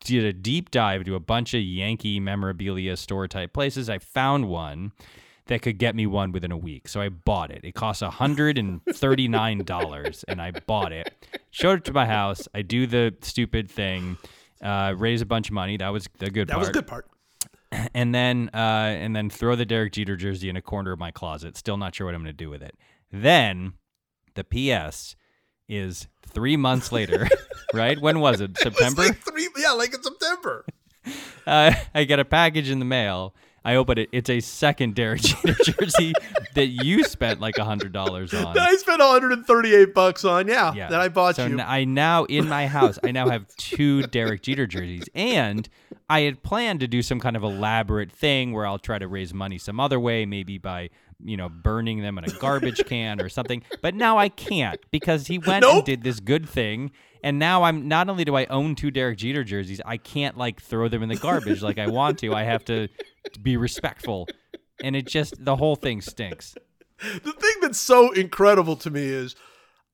did a deep dive to a bunch of Yankee memorabilia store type places. I found one that could get me one within a week. So I bought it. It cost $139 and I bought it. Showed it to my house. I do the stupid thing, uh, raise a bunch of money. That was the good that part That was good part. <clears throat> and then uh, and then throw the Derek Jeter jersey in a corner of my closet. Still not sure what I'm going to do with it. Then the PS is three months later, <laughs> right? When was it? It was September. like three, yeah, like in September. <laughs> uh, I get a package in the mail. I open it. It's a second Derek <laughs> Jeter jersey that you spent like a hundred dollars on. That I spent 138 bucks on. Yeah. Yeah. That I bought so you. n- I now in my house, I now have two Derek Jeter jerseys, and I had planned to do some kind of elaborate thing where I'll try to raise money some other way, maybe by you know burning them in a garbage <laughs> can or something. But now I can't because he went and did this good thing. And now I'm not only do I own two Derek Jeter jerseys, I can't like throw them in the garbage like I want to. I have to be respectful. And it just the whole thing stinks. the thing that's so incredible to me is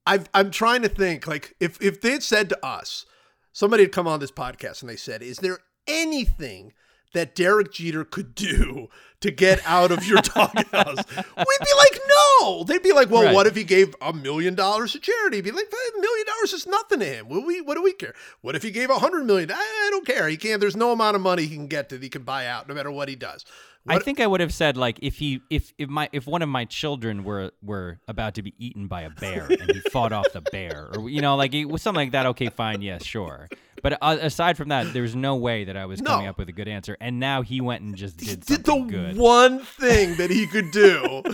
I've, I'm trying to think like if if they had said to us, somebody had come on this podcast and they said, "Is there anything that Derek Jeter could do to get out of your doghouse?" We'd be like, "No." They'd be like, "Well, Right. what if he gave a million dollars to charity?" He'd be like, "A million dollars is nothing to him. What we what do we care? What if he gave a hundred million? I, I don't care. He can't. There's no amount of money he can get that he can buy out, no matter what he does." I think I would have said like if he if if my if one of my children were were about to be eaten by a bear and he <laughs> fought off the bear or you know like it was something like that okay fine yes sure but uh, aside from that there's no way that I was coming up with a good answer and now he went and just He did did the good one thing that he could do. <laughs>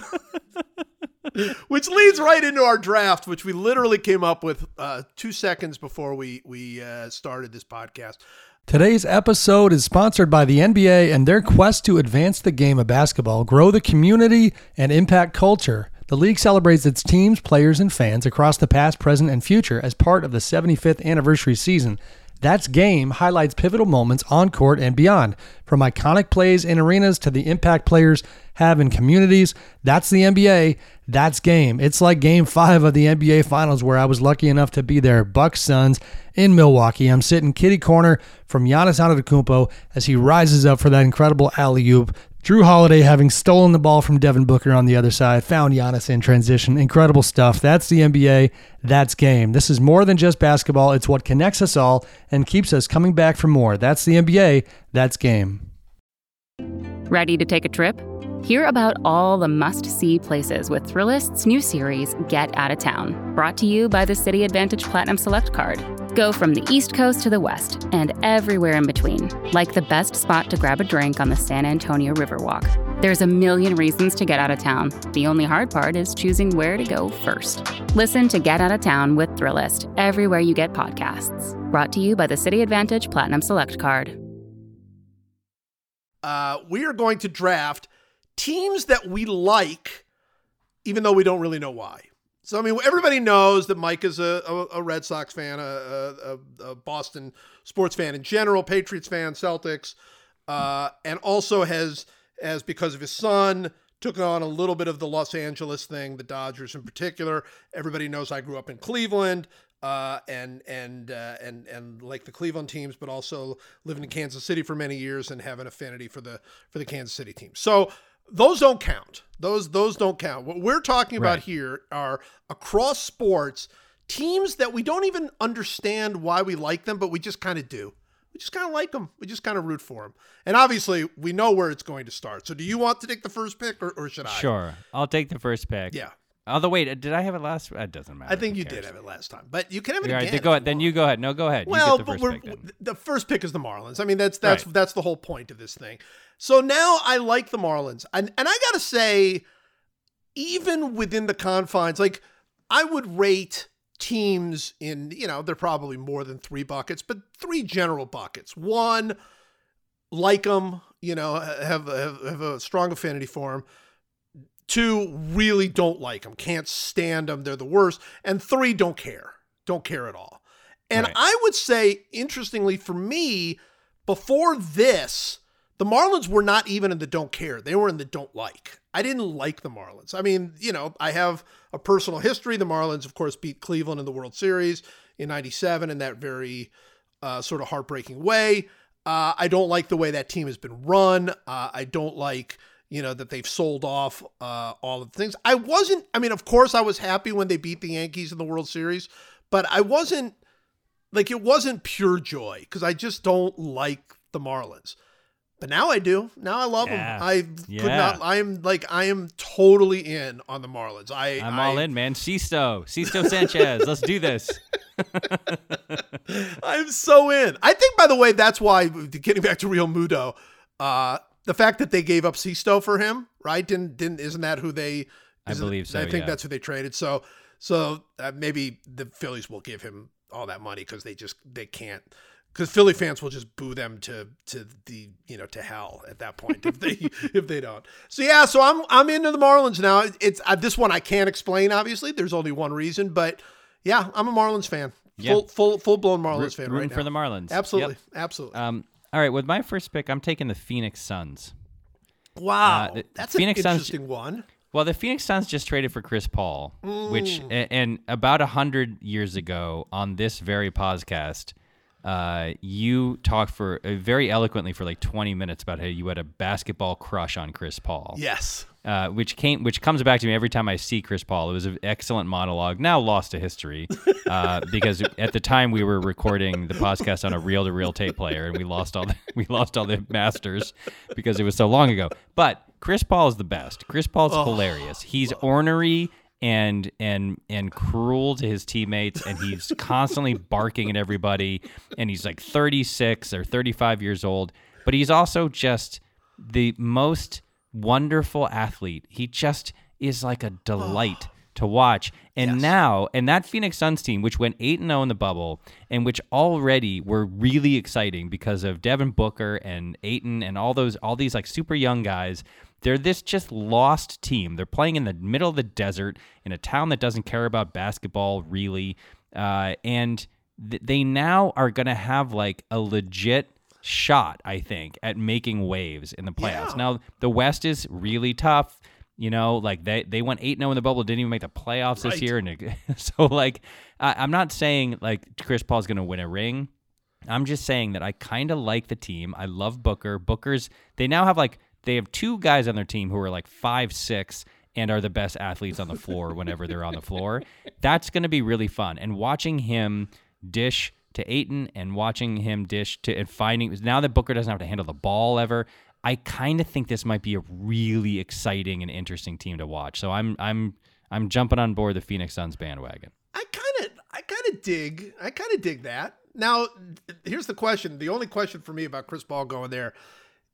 which leads right into our draft, which we literally came up with uh, two seconds before we we uh, started this podcast. Today's episode is sponsored by the NBA and their quest to advance the game of basketball, grow the community, and impact culture. The league celebrates its teams, players, and fans across the past, present, and future as part of the 75th anniversary season. That's Game highlights pivotal moments on court and beyond, from iconic plays in arenas to the impact players have in communities. That's the NBA. That's Game. It's like Game 5 of the NBA Finals where I was lucky enough to be there. Bucks Suns in Milwaukee. I'm sitting kitty corner from Giannis Antetokounmpo as he rises up for that incredible alley-oop. Jrue Holiday having stolen the ball from Devin Booker on the other side, found Giannis in transition. Incredible stuff. That's the NBA. That's game. This is more than just basketball. It's what connects us all and keeps us coming back for more. That's the NBA. That's game. Ready to take a trip? Hear about all the must see places with Thrillist's new series, Get Out of Town, brought to you by the Citi Advantage Platinum Select Card. Go from the East Coast to the West and everywhere in between, like the best spot to grab a drink on the San Antonio Riverwalk. There's a million reasons to get out of town. The only hard part is choosing where to go first. Listen to Get Out of Town with Thrillist everywhere you get podcasts. Brought to you by the Citi Advantage Platinum Select Card. Uh, we are going to draft teams that we like, even though we don't really know why. So I mean, everybody knows that Mike is a, a, a Red Sox fan, a, a, Boston sports fan in general, Patriots fan, Celtics, uh, and also has, as because of his son, took on a little bit of the Los Angeles thing, the Dodgers in particular. Everybody knows I grew up in Cleveland. uh, and and uh, and and like the Cleveland teams, but also living in Kansas City for many years and have an affinity for the for the Kansas City team. So those don't count. Those those don't count. What we're talking about here are across sports teams that we don't even understand why we like them, but we just kind of do. We just kind of like them. We just kind of root for them. And obviously, we know where it's going to start. So, do you want to take the first pick, or, or should I? Sure, I'll take the first pick. Yeah, Although wait, uh, did I have it last? It doesn't matter. I think you did have it last time, but you can have it All again. then go ahead. Then you go ahead. No, go ahead. Well, the but first we're, pick then. the first pick is the Marlins. I mean, that's that's Right. that's the whole point of this thing. So now I like the Marlins, and and I gotta say, even within the confines, like I would rate teams in you know they're probably more than three buckets, but three general buckets. One, like them, you know, have have, have a strong affinity for them. Two, really don't like them, can't stand them, they're the worst. And three, don't care, don't care at all. And Right. I would say, interestingly, for me, before this, the Marlins were not even in the don't care. They were in the don't like. I didn't like the Marlins. I mean, you know, I have a personal history. The Marlins, of course, beat Cleveland in the World Series in 97 in that very uh, sort of heartbreaking way. Uh, I don't like the way that team has been run. Uh, I don't like, you know, that they've sold off uh, all of the things. I wasn't, I mean, of course, I was happy when they beat the Yankees in the World Series, but I wasn't, like, it wasn't pure joy because I just don't like the Marlins. But now I do. Now I love Yeah. them. I could Yeah. not. I am like I am totally in on the Marlins. I I'm I, all in, man. Sixto, Sixto Sanchez. Let's do this. <laughs> I'm so in. I think, by the way, that's why getting back to Realmuto, uh, the fact that they gave up Sixto for him, right? Didn't didn't isn't that who they? I believe so, I think yeah. that's who they traded. So so uh, maybe the Phillies will give him all that money because they just they can't. Because Philly fans will just boo them to to the you know to hell at that point if they <laughs> if they don't. So yeah, so I'm I'm into the Marlins now. It's uh, this one I can't explain. Obviously, there's only one reason, but yeah, I'm a Marlins fan. Yeah. Full full full blown Marlins Root- fan right for now. the Marlins. Absolutely, Yep. absolutely. Um, all right, with my first pick, I'm taking the Phoenix Suns. wow, uh, that's Phoenix an Suns- interesting one. Well, the Phoenix Suns just traded for Chris Paul, which Mm. a- and about a hundred years ago on this very podcast, uh, you talked for uh, very eloquently for like 20 minutes about how you had a basketball crush on Chris Paul. Yes, uh, which came which comes back to me every time I see Chris Paul. It was an excellent monologue, now lost to history, uh, <laughs> because at the time we were recording the podcast on a reel to reel tape player, and we lost all the, <laughs> we lost all the masters because it was so long ago. But Chris Paul is the best. Chris Paul's hilarious. He's ornery and and and cruel to his teammates and he's <laughs> constantly barking at everybody and he's like 36 or 35 years old but he's also just the most wonderful athlete. He just is like a delight oh. to watch. And now and that Phoenix Suns team which went 8 and 0 in the bubble and which already were really exciting because of Devin Booker and Ayton and all those all these like super young guys they're this just lost team. They're playing in the middle of the desert in a town that doesn't care about basketball really, uh, and th- they now are going to have like a legit shot, I think, at making waves in the playoffs. Yeah. Now the West is really tough. You know, like they they went eight 0 in the bubble, didn't even make the playoffs this year, and it, <laughs> so like I, I'm not saying like Chris Paul's going to win a ring. I'm just saying that I kind of like the team. I love Booker. Booker's they now have like they have two guys on their team who are like five six and are the best athletes on the floor whenever they're on the floor. That's going to be really fun. And watching him dish to Ayton and watching him dish to and finding now that Booker doesn't have to handle the ball ever. I kind of think this might be a really exciting and interesting team to watch. So I'm I'm I'm jumping on board the Phoenix Suns bandwagon. I kind of, I kind of dig, I kind of dig that. Now, here's the question. The only question for me about Chris Paul going there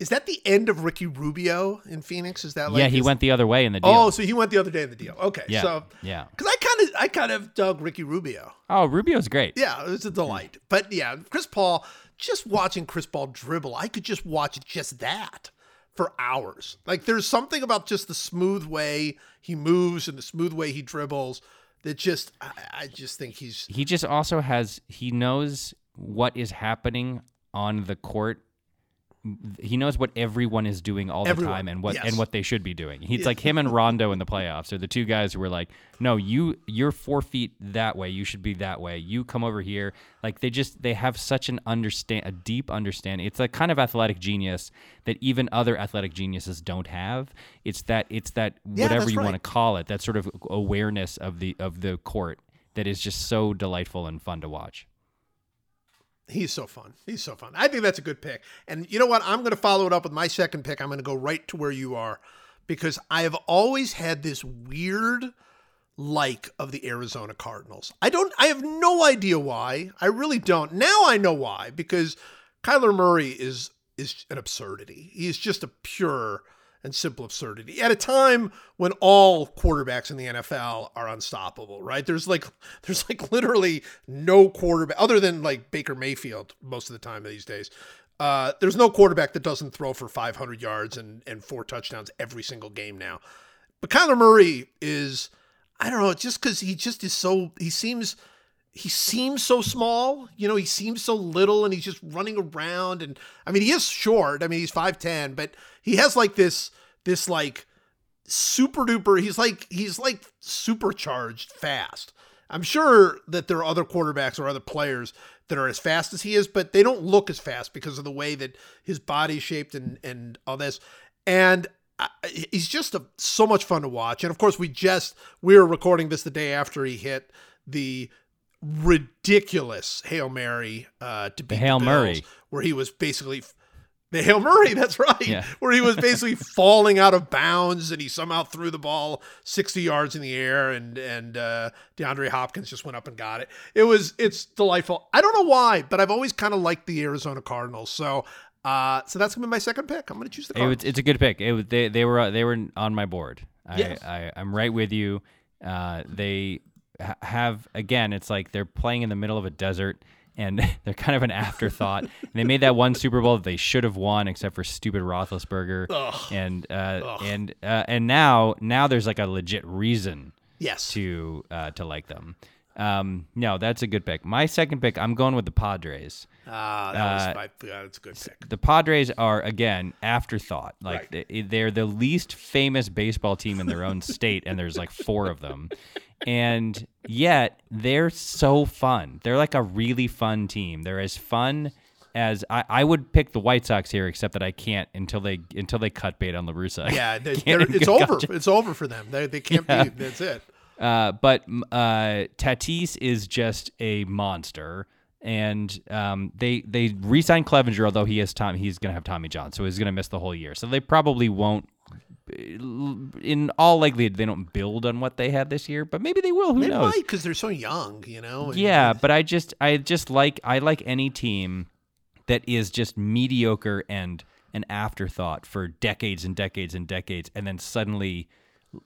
is that the end of Ricky Rubio in Phoenix? Is that like yeah, he is- went the other way in the deal. Oh, so he went the other day in the deal. Okay, Yeah, so yeah. because I kind of, I kind of dug Ricky Rubio. Oh, Rubio's great. Yeah, it was a delight. But yeah, Chris Paul, just watching Chris Paul dribble, I could just watch just that for hours. Like there's something about just the smooth way he moves and the smooth way he dribbles that just I, I just think he's He just also has he knows what is happening on the court he knows what everyone is doing all the Everyone, time and what yes. and what they should be doing. He's like him and Rondo in the playoffs are the two guys who were like, no, you you're four feet that way. You should be that way. You come over here. Like they just they have such an understand a deep understanding. It's a kind of athletic genius that even other athletic geniuses don't have. It's that it's that Yeah, whatever you want to call it, that sort of awareness of the of the court that is just so delightful and fun to watch. He's so fun. He's so fun. I think that's a good pick. And you know what? I'm going to follow it up with my second pick. I'm going to go right to where you are because I have always had this weird like of the Arizona Cardinals. I don't I have no idea why. I really don't. Now I know why because Kyler Murray is is an absurdity. He is just a pure and simple absurdity at a time when all quarterbacks in the NFL are unstoppable, right? There's like <laughs> there's like literally no quarterback other than like Baker Mayfield most of the time these days. Uh, there's no quarterback that doesn't throw for 500 yards and, and four touchdowns every single game now. But Kyler Murray is, I don't know, just because he just is so, he seems, he seems so small. You know, he seems so little and he's just running around. And I mean, he is short. I mean, he's 5'10, but he has like this, this like super duper, he's like, he's like supercharged fast. I'm sure that there are other quarterbacks or other players that are as fast as he is, but they don't look as fast because of the way that his body's shaped and and all this. And I, he's just a, so much fun to watch. And of course, we just we were recording this the day after he hit the ridiculous hail mary uh, to beat Hail Bills, Murray. where he was basically the Hail Murray, that's right. Yeah. <laughs> Where he was basically falling out of bounds and he somehow threw the ball 60 yards in the air and and uh, DeAndre Hopkins just went up and got it. It was it's delightful. I don't know why, but I've always kind of liked the Arizona Cardinals. So uh so that's gonna be my second pick. I'm gonna choose the It was, it's a good pick. It was, they they were they were on my board. I, Yes. I I'm right with you. Uh, they ha- have again. It's like they're playing in the middle of a desert, and <laughs> they're kind of an afterthought. they made that one Super Bowl that they should have won, except for stupid Roethlisberger. And uh, and uh, and now now there's like a legit reason yes. to uh, to like them. Um, no, that's a good pick. My second pick, I'm going with the Padres. Ah, that Uh, was my that's a good pick. The Padres are again afterthought. Like Right. they, they're the least famous baseball team in their own <laughs> state, and there's like four of them, and yet they're so fun. They're like a really fun team. They're as fun as I, I would pick the White Sox here, except that I can't until they until they cut bait on La Russa. <laughs> Yeah, they, it's over. gotcha. It's over for them. They, they can't Yeah. be. That's it. Uh, but uh, Tatis is just a monster, and um, they they re-signed Clevinger, although he has Tom. He's gonna have Tommy John, so he's gonna miss the whole year. So they probably won't. In all likelihood, they don't build on what they had this year, but maybe they will. Who They knows? because they're so young, you know. Yeah, but I just I just like I like any team that is just mediocre and an afterthought for decades and decades and decades, and then suddenly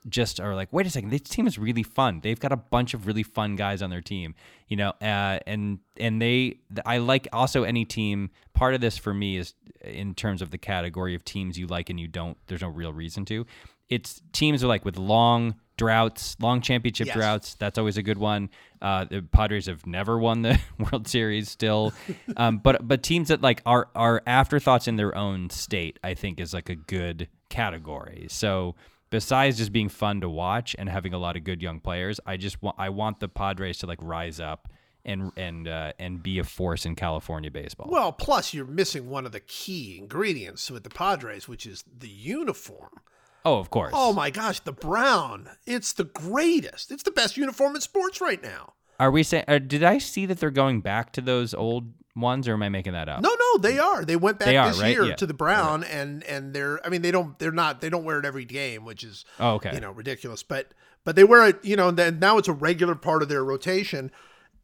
just are like, wait a second, this team is really fun. They've got a bunch of really fun guys on their team, you know, uh, and and they I like also any team. Part of this for me is in terms of the category of teams you like and you don't. There's no real reason to. It's teams are like with long droughts, long championship Yes. droughts. That's always a good one. Uh, the Padres have never won the <laughs> World Series still, <laughs> um, but but teams that like are are afterthoughts in their own state, I think is like a good category. So besides just being fun to watch and having a lot of good young players, I just want I want the Padres to like rise up and and uh, and be a force in California baseball. Well, plus you're missing one of the key ingredients with the Padres, which is the uniform. oh, of course. Oh my gosh, the brown. It's the greatest. It's the best uniform in sports right now. Are we saying? Uh, did I see that they're going back to those old ones, or am I making that up? No, no, they are. They went back They are, this right? year Yeah. to the brown and and they're I mean they don't they're not they don't wear it every game, which is Oh, okay. you know, ridiculous. But but they wear it, you know, and then now it's a regular part of their rotation.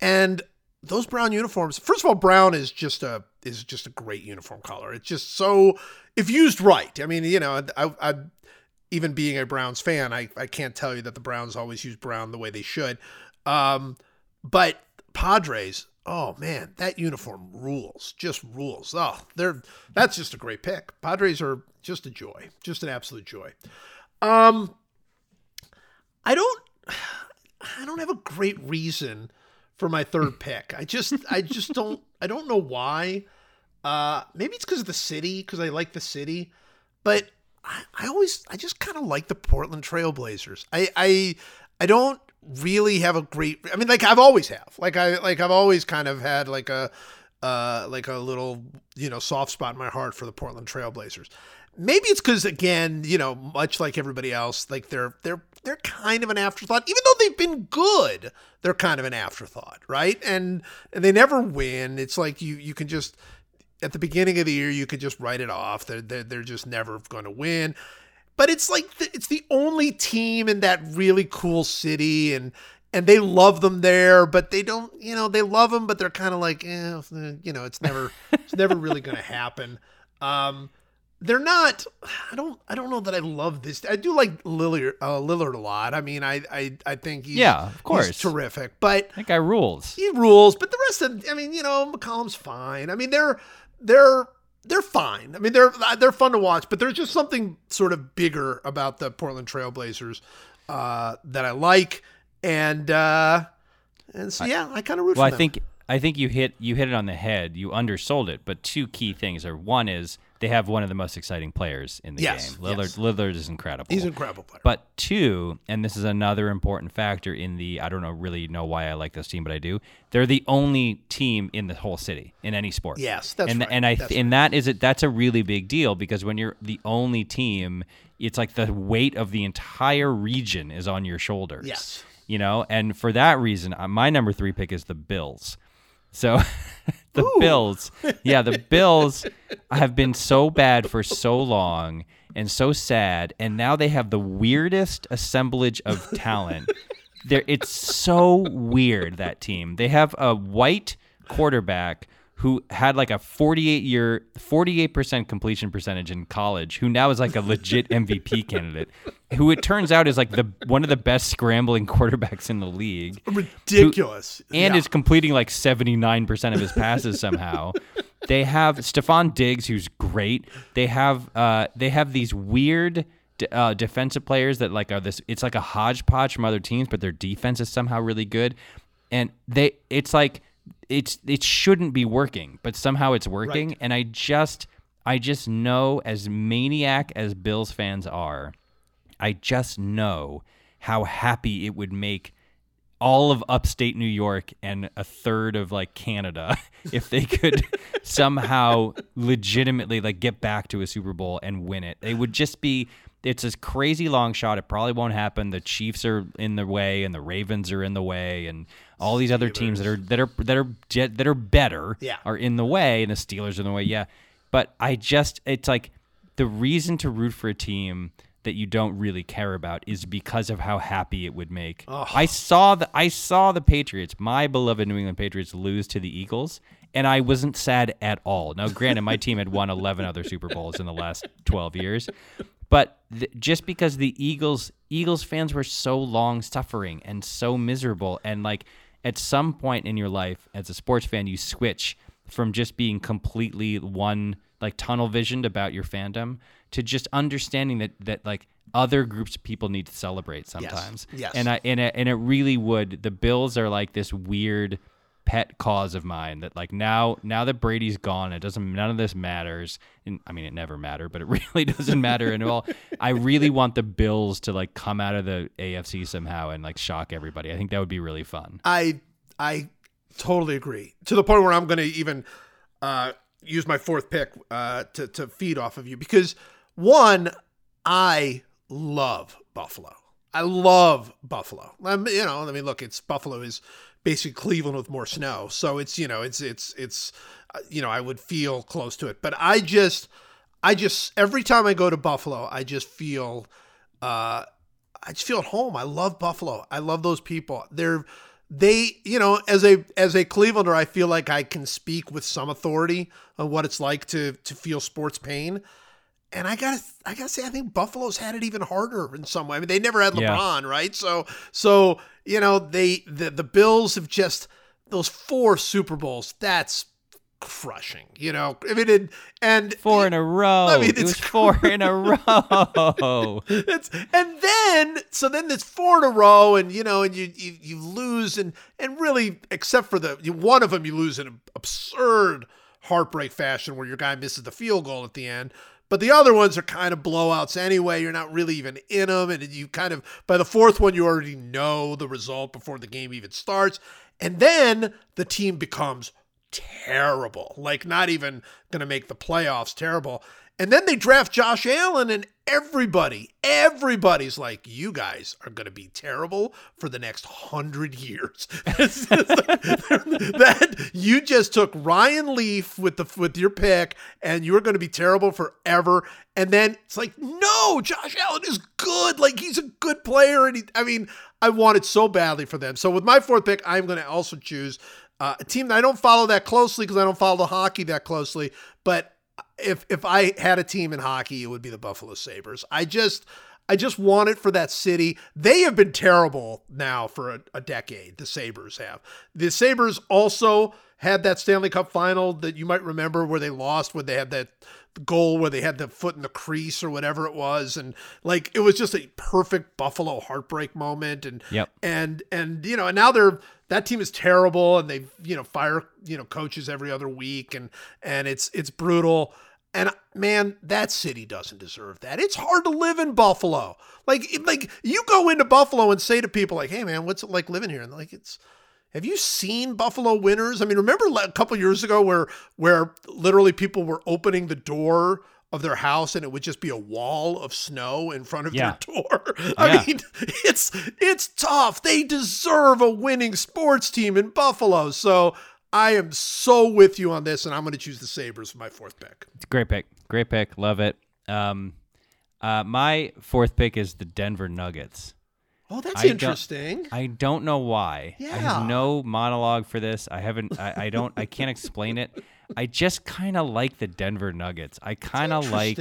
And those brown uniforms, first of all, brown is just a is just a great uniform color. It's just so if used right. I mean, you know, I, I even being a Browns fan, I, I can't tell you that the Browns always use brown the way they should. Um, but Padres, oh man, that uniform rules, just rules. Oh, they're that's just a great pick. Padres are just a joy, just an absolute joy. Um, I don't, I don't have a great reason for my third <laughs> pick. I just, I just don't, I don't know why. Uh, maybe it's because of the city, because I like the city, but I, I always, I just kind of like the Portland Trailblazers. I, I, I don't really have a great. I mean, like I've always have. Like I, like I've always kind of had like a, uh, like a little, you know, soft spot in my heart for the Portland Trailblazers. Maybe it's because again, you know, much like everybody else, like they're they're they're kind of an afterthought. Even though they've been good, they're kind of an afterthought, right? And and they never win. It's like you you can just at the beginning of the year you could just write it off. They're they're, they're just never going to win. But it's like the, it's the only team in that really cool city, and and they love them there, but they don't. You know, they love them, but they're kind of like, eh, you know, it's never it's never really going to happen. Um, they're not. I don't. I don't know that I love this. I do like Lillard, uh, Lillard a lot. I mean, I I, I think he's Yeah, of course. terrific. But That guy rules. he rules. But the rest of, I mean, you know, McCollum's fine. I mean, they're they're they're fine. I mean, they're they're fun to watch. But there's just something sort of bigger about the Portland Trailblazers uh, that I like, and uh, and so yeah, I kind of root Well, I them. think I think you hit you hit it on the head. You undersold it, but two key things are one is they have one of the most exciting players in the Yes, game. Lillard yes. Lillard is incredible. he's an incredible player. But two, and this is another important factor in the I don't know really know why I like this team, but I do. They're the only team in the whole city in any sport. Yes, that's and right. and I That's and that is it. That's a really big deal because when you're the only team, it's like the weight of the entire region is on your shoulders. Yes. you know, and for that reason, uh, my number three pick is the Bills. So <laughs> the Bills, yeah, the <laughs> Bills have been so bad for so long and so sad, and now they have the weirdest assemblage of talent. There, it's so weird that team. They have a white quarterback who had like a 48 year 48% completion percentage in college who now is like a legit <laughs> MVP candidate who it turns out is like the one of the best scrambling quarterbacks in the league ridiculous. and Yeah. is completing like 79% of his passes somehow. <laughs> They have Stefon Diggs, who's great. They have uh, they have these weird uh, defensive players that like are this. It's like a hodgepodge from other teams, but their defense is somehow really good. And they, it's like it's it shouldn't be working, but somehow it's working. And I just I just know as maniac as Bills fans are, I just know how happy it would make all of upstate New York and a third of like Canada <laughs> if they could <laughs> somehow legitimately like get back to a Super Bowl and win it. They would just be it's this crazy long shot. It probably won't happen. The Chiefs are in the way and the Ravens are in the way and all these other teams that are that are that are jet- that are better Yeah. are in the way and the Steelers are in the way. Yeah. But I just it's like the reason to root for a team that you don't really care about is because of how happy it would make. I saw the I saw the Patriots, my beloved New England Patriots, lose to the Eagles, and I wasn't sad at all. Now, granted, my team had won 11 other Super Bowls in the last 12 years, but th- just because the Eagles Eagles fans were so long suffering and so miserable, and like at some point in your life as a sports fan, you switch from just being completely one like tunnel visioned about your fandom to just understanding that that like other groups of people need to celebrate sometimes. Yes. yes. And I and it, and it really would. The Bills are like this weird pet cause of mine that like now now that Brady's gone, it doesn't none of this matters. And I mean it never mattered, but it <laughs> really doesn't matter at all. I really want the Bills to like come out of the AFC somehow and like shock everybody. I think that would be really fun. I I totally agree. To the point where I'm to even uh, use my fourth pick uh, to to feed off of you because one, I love Buffalo. I love Buffalo. Um, you know, I mean, look, it's Buffalo is basically Cleveland with more snow, so it's you know, it's it's it's uh, you know, I would feel close to it, but I just, I just every time I go to Buffalo, I just feel. Uh, I just feel at home. I love Buffalo. I love those people. They're they, you know, as a as a Clevelander, I feel like I can speak with some authority on what it's like to to feel sports pain. And I gotta I gotta say, I think Buffalo's had it even harder in some way. I mean, they never had Yeah. LeBron, right? So so you know, they the the Bills have just those four Super Bowls. That's crushing. You know, I mean, it, and Four in a row. I mean, it it's was four in a <laughs> row. it's and then so then it's four in a row and you know and you you, you lose and and really except for the you, one of them you lose in an absurd heartbreak fashion where your guy misses the field goal at the end. But the other ones are kind of blowouts anyway. You're not really even in them. And you kind of, by the fourth one, you already know the result before the game even starts. And then the team becomes terrible, like not even going to make the playoffs terrible. And then they draft Josh Allen, and everybody, everybody's like, "You guys are going to be terrible for the next hundred years." <laughs> <laughs> That you just took Ryan Leaf with the with your pick, and you are going to be terrible forever. And then it's like, no, Josh Allen is good. Like he's a good player, and he, I mean, I want it so badly for them. So with my fourth pick, I'm going to also choose uh, a team that I don't follow that closely because I don't follow the hockey that closely, but if if I had a team in hockey, it would be the Buffalo Sabres. I just I just want it for that city. They have been terrible now for a, a decade. The Sabres have. The Sabres also had that Stanley Cup final that you might remember where they lost when they had that goal where they had the foot in the crease or whatever it was and like it was just a perfect buffalo heartbreak moment and Yep. and and you know and now they're that team is terrible and they you know fire you know coaches every other week and and it's it's brutal and man that city doesn't deserve that it's hard to live in buffalo like like you go into buffalo and say to people like hey man what's it like living here and like it's have you seen Buffalo winners? I mean, remember a couple years ago where where literally people were opening the door of their house and it would just be a wall of snow in front of Yeah. their door. <laughs> I Yeah. mean, it's it's tough. They deserve a winning sports team in Buffalo. So I am so with you on this, and I'm going to choose the Sabres for my fourth pick. It's a great pick. Great pick. Love it. Um, uh, my fourth pick is the Denver Nuggets. Oh, that's I don't- interesting. I don't know why. I Yeah. have no monologue for this. I haven't. I, I don't. I can't explain it. I just kind of like the Denver Nuggets. I kind of like.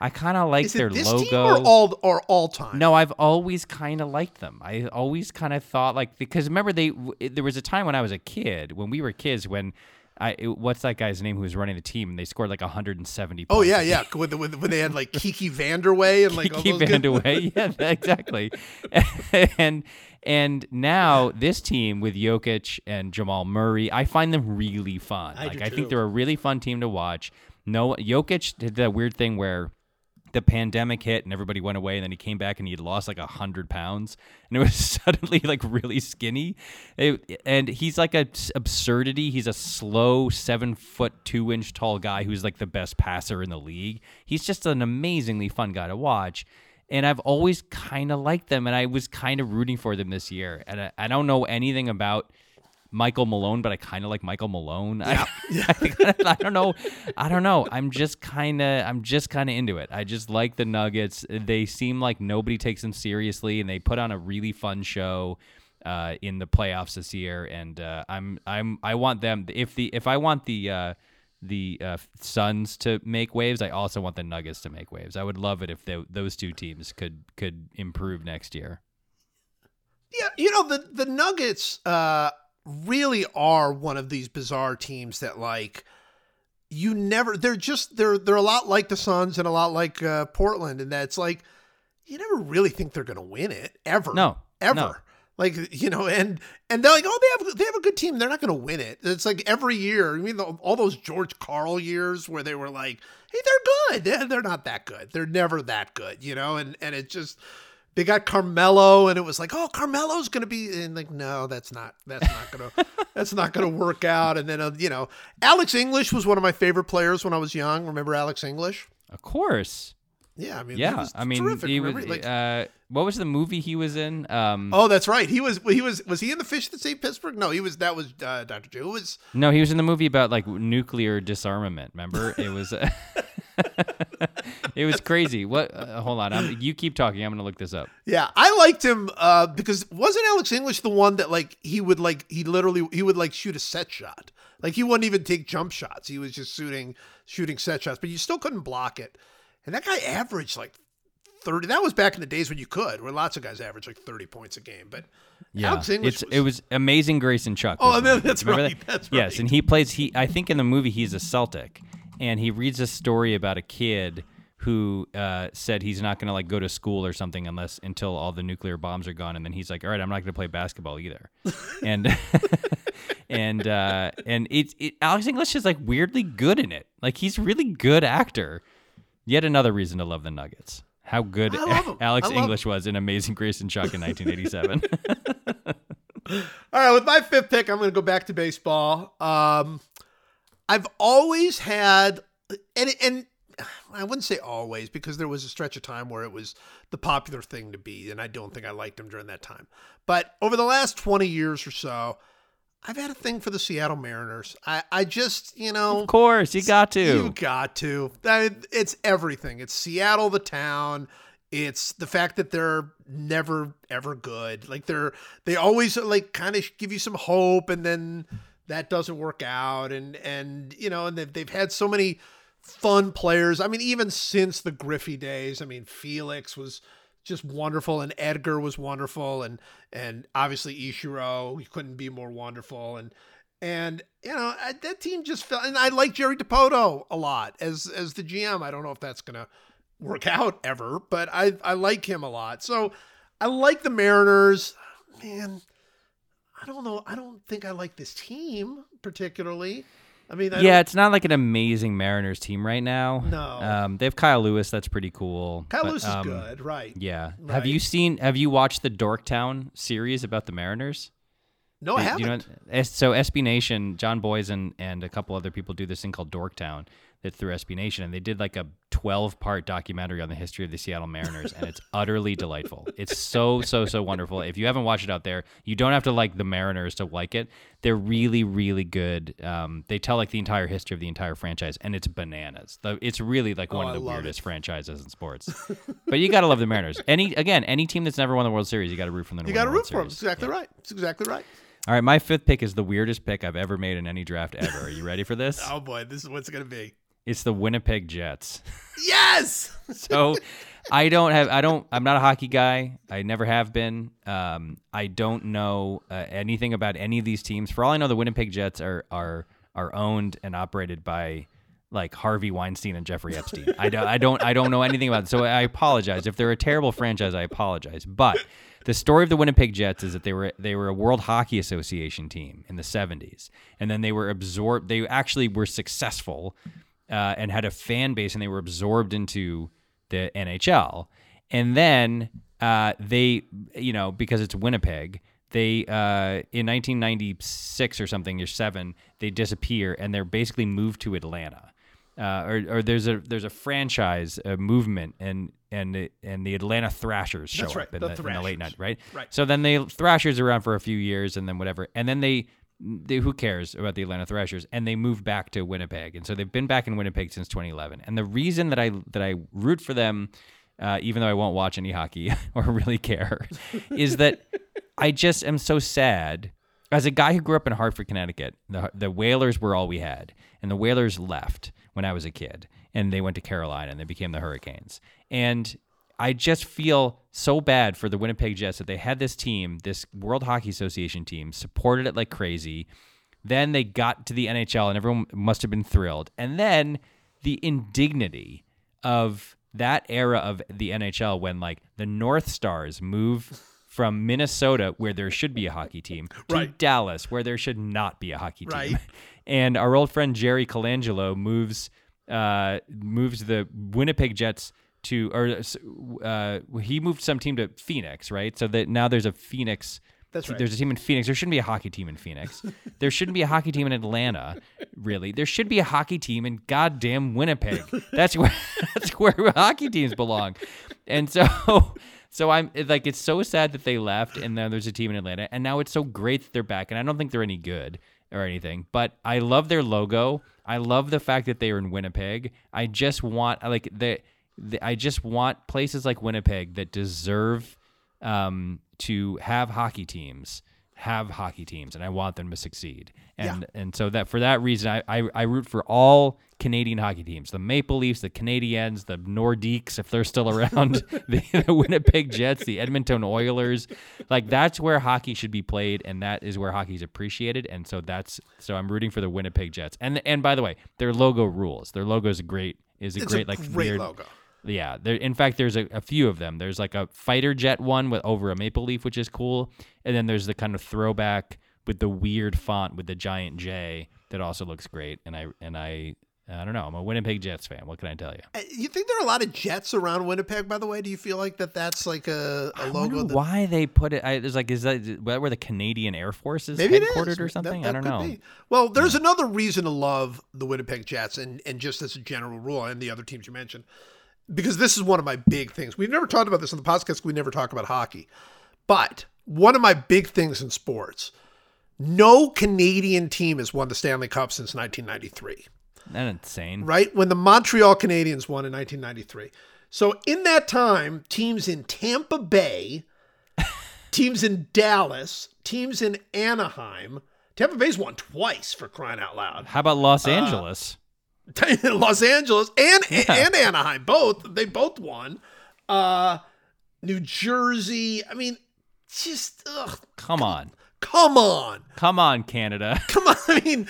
Interesting. I kind of like Is their it this logo. team or all or all time? No, I've always kind of liked them. I always kind of thought like because remember they there was a time when I was a kid when we were kids when I what's that guy's name who was running the team and they scored like 170 Oh yeah, yeah. When, when, when they had like Kiki Vandeweghe and like all Kiki those guys. Vandeweghe. <laughs> yeah, exactly. <laughs> and and now this team with Jokic and Jamal Murray, I find them really fun. I like do I too. think they're a really fun team to watch. No, Jokic did that weird thing where the pandemic hit and everybody went away and then he came back and he had lost like a hundred pounds and it was <laughs> suddenly like really skinny. It- and he's like a absurdity. He's a slow seven foot two inch tall guy who's like the best passer in the league. He's just an amazingly fun guy to watch and i've always kind of liked them and i was kind of rooting for them this year and I, I don't know anything about Michael Malone, but I kind of like Michael Malone. I, <laughs> <laughs> I don't know. I don't know. I'm just kind of I'm just kind of into it. I just like the Nuggets. They seem like nobody takes them seriously, and they put on a really fun show uh, in the playoffs this year. And uh, I'm I'm I want them if the if I want the uh, the uh, Suns to make waves, I also want the Nuggets to make waves. I would love it if they, those two teams could could improve next year. Yeah, you know the the Nuggets uh, really are one of these bizarre teams that like you never. They're just they're they're a lot like the Suns and a lot like uh, Portland, and that's like you never really think they're going to win it ever. No, ever. no. Like you know, and and they're like, oh, they have they have a good team. They're not going to win it. It's like every year. I mean, the, all those George Karl years where they were like, hey, they're good. They're, they're not that good. They're never that good. You know, and and it just they got Carmelo, and it was like, oh, Carmelo's going to be, and like, no, that's not that's not going <laughs> to that's not going to work out. And then uh, you know, Alex English was one of my favorite players when I was young. Remember Alex English? Of course. Yeah, I mean, Yeah, was I mean, terrific. he was. Like, uh, what was the movie he was in? Um, Oh, that's right. He was. He was. Was he in the Fish that Saved Pittsburgh? No, he was. That was uh, Doctor J. Who was? no, he was in the movie about like nuclear disarmament. Remember, it was. <laughs> <laughs> it was crazy. What? Uh, hold on, I'm, you keep talking. I'm gonna look this up. Yeah, I liked him uh, because wasn't Alex English the one that like he would like he literally he would like shoot a set shot. Like he wouldn't even take jump shots. He was just shooting shooting set shots, but you still couldn't block it. And that guy averaged like thirty. That was back in the days when you could, where lots of guys averaged like thirty points a game. But Alex English it's was, it was Amazing Grace and Chuck. Oh, the then that's right, that? that's Yes, right. and he plays. He I think in the movie he's a Celtic, and he reads a story about a kid who uh, said he's not going to like go to school or something unless until all the nuclear bombs are gone, and then he's like, "All right, I'm not going to play basketball either." <laughs> and <laughs> and uh, and it, it Alex English is like weirdly good in it. Like he's really good actor. Yet another reason to love the Nuggets. How good I love <laughs> 'em. Alex English was in Amazing Grace and Chuck in 1987. All right, with my fifth pick, I'm going to go back to baseball. Um, I've always had, and and I wouldn't say always because there was a stretch of time where it was the popular thing to be, and I don't think I liked him during that time. But over the last 20 years or so, I've had a thing for the Seattle Mariners. I, I just, you know, of course, you got to. you got to. It's everything. It's Seattle, the town. It's the fact that they're never ever good. Like they're they always like kind of give you some hope, and then that doesn't work out. And and you know, and they've they've had so many fun players. I mean, even since the Griffey days. I mean, Felix was just wonderful, and Edgar was wonderful, and and obviously Ichiro, he couldn't be more wonderful, and and you know I, that team just felt. And I like Jerry Dipoto a lot as as the GM. I don't know if that's gonna work out ever, but I I like him a lot. So I like the Mariners. Man, I don't know. I don't think I like this team particularly. I mean, I yeah, it's not like an amazing Mariners team right now. No. Um, they have Kyle Lewis. That's pretty cool. Kyle but, Lewis is um, good, right? Yeah. Right. Have you seen? Have you watched the Dorktown series about the Mariners? No, I haven't. You know, so SB Nation, Jon Bois and, and a couple other people do this thing called Dorktown that's through SB Nation, and they did like a 12 part documentary on the history of the Seattle Mariners, and it's utterly delightful. It's so so so wonderful. If you haven't watched it out there, you don't have to like the Mariners to like it. They're really really good. Um, they tell like the entire history of the entire franchise, and it's bananas. The, it's really like one Oh, of the weirdest franchises in sports. <laughs> but you gotta love the Mariners. Any again, any team that's never won the World Series, you gotta root for them. you got to World root for them. Series. Exactly right. It's exactly right. All right, my fifth pick is the weirdest pick I've ever made in any draft ever. Are you ready for this? <laughs> Oh boy, this is what's gonna be. It's the Winnipeg Jets. Yes. <laughs> So I don't have I don't I'm not a hockey guy. I never have been. Um, I don't know uh, anything about any of these teams. For all I know, the Winnipeg Jets are are are owned and operated by like Harvey Weinstein and Jeffrey Epstein. I don't I don't I don't know anything about it. So I apologize if they're a terrible franchise. I apologize, but. The story of the Winnipeg Jets is that they were they were a World Hockey Association team in the 70s, and then they were absorbed. They actually were successful uh, and had a fan base, and they were absorbed into the NHL. And then uh, they, you know, because it's Winnipeg, they uh, in 1996 or something or seven, they disappear, and they're basically moved to Atlanta. Uh, or, or there's a there's a franchise a movement and and the, and the Atlanta Thrashers show right, up in the the, in the late night right Right. so then the Thrashers around for a few years and then whatever and then they they, who cares about the Atlanta Thrashers? And they moved back to Winnipeg, and so they've been back in Winnipeg since 2011. And the reason that I that I root for them, uh, even though I won't watch any hockey <laughs> or really care, is that <laughs> I just am so sad. As a guy who grew up in Hartford, Connecticut, the the Whalers were all we had, and the Whalers left when I was a kid, and they went to Carolina, and they became the Hurricanes. And I just feel so bad for the Winnipeg Jets that they had this team, this World Hockey Association team, supported it like crazy. Then they got to the NHL and everyone must have been thrilled. And then the indignity of that era of the NHL when like the North Stars move from Minnesota where there should be a hockey team to Right. Dallas where there should not be a hockey team. Right. <laughs> And our old friend Jerry Colangelo moves uh, moves the Winnipeg Jets to or uh, he moved some team to Phoenix, right? So that now there's a Phoenix. That's right. There's a team in Phoenix. There shouldn't be a hockey team in Phoenix. <laughs> there shouldn't be a hockey team in Atlanta. Really, there should be a hockey team in goddamn Winnipeg. <laughs> That's where <laughs> that's where hockey teams belong. And so, so I'm like, it's so sad that they left, and now there's a team in Atlanta, and now it's so great that they're back. And I don't think they're any good or anything, but I love their logo. I love the fact that they are in Winnipeg. I just want like the, the I just want places like Winnipeg that deserve um, to have hockey teams have hockey teams and I want them to succeed. And and so that for that reason I, I, I root for all Canadian hockey teams. The Maple Leafs, the Canadiens, the Nordiques if they're still around, <laughs> <laughs> the, the Winnipeg Jets, the Edmonton Oilers. Like that's where hockey should be played and that is where hockey is appreciated. And so that's so I'm rooting for the Winnipeg Jets. And and by the way, their logo rules. Their logo is a great is a It's great a like great weird logo. Yeah, there. In fact, there's a, a few of them. There's like a fighter jet one with over a maple leaf, which is cool, and then there's the kind of throwback with the weird font with the giant J that also looks great. And I and I I don't know. I'm a Winnipeg Jets fan. What can I tell you? Uh, You think there are a lot of Jets around Winnipeg? By the way, do you feel like that? That's like a, logo. that, why they put it. I, it's like is that where the Canadian Air Force is Maybe it is. headquartered or something? that I don't know. be. Well, there's another reason to love the Winnipeg Jets, and and just as a general rule, and the other teams you mentioned, because this is one of my big things. We've never talked about this on the podcast. We never talk about hockey, but one of my big things in sports. No Canadian team has won the Stanley Cup since 1993 That's insane. right? When the Montreal Canadiens won in 1993. So in that time, teams in Tampa Bay, <laughs> teams in Dallas, teams in Anaheim. Tampa Bay's won twice for crying out loud. How about Los Uh, Angeles? <laughs> Los Angeles and and Anaheim both they both won. Uh New Jersey. I mean, just ugh, Come on, come on. come on, Canada. <laughs> Come on. I mean,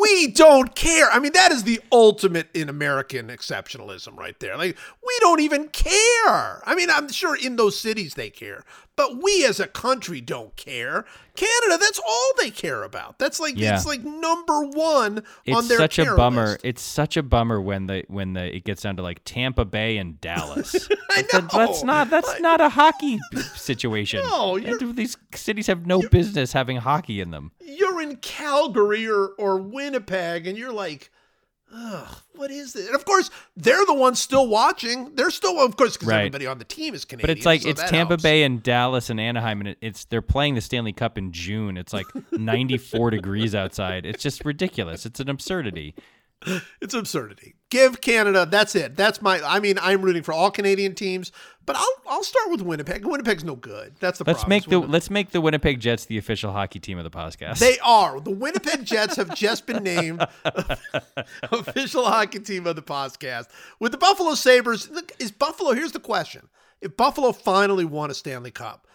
we don't care. I mean, that is the ultimate in American exceptionalism right there. Like, we don't even care. I mean, I'm sure in those cities they care, but we as a country don't care. Canada, that's all they care about. That's like Yeah. it's like number one on their. It's such a bummer. list. It's such a bummer when the when the it gets down to like Tampa Bay and Dallas. <laughs> I that- That's not that's not a hockey situation. <laughs> No, these cities have no business having hockey in them. You're in Calgary or or Winnipeg, and you're like. Ugh, what is this? And of course, they're the ones still watching. They're still, of course, because Right. everybody on the team is Canadian. But it's like so it's Tampa helps. Bay and Dallas and Anaheim, and it, it's they're playing the Stanley Cup in June. It's like <laughs> 94 degrees outside. It's just ridiculous. It's an absurdity. <laughs> It's absurdity. Give Canada. That's it. That's my. I mean, I'm rooting for all Canadian teams, but I'll I'll start with Winnipeg. Winnipeg's no good. That's the Let's problem. make the Winnipeg- let's make the Winnipeg Jets the official hockey team of the podcast. They are. The Winnipeg Jets have just been named <laughs> official hockey team of the podcast. With the Buffalo Sabres, look, is Buffalo, here's the question. If Buffalo finally won a Stanley Cup,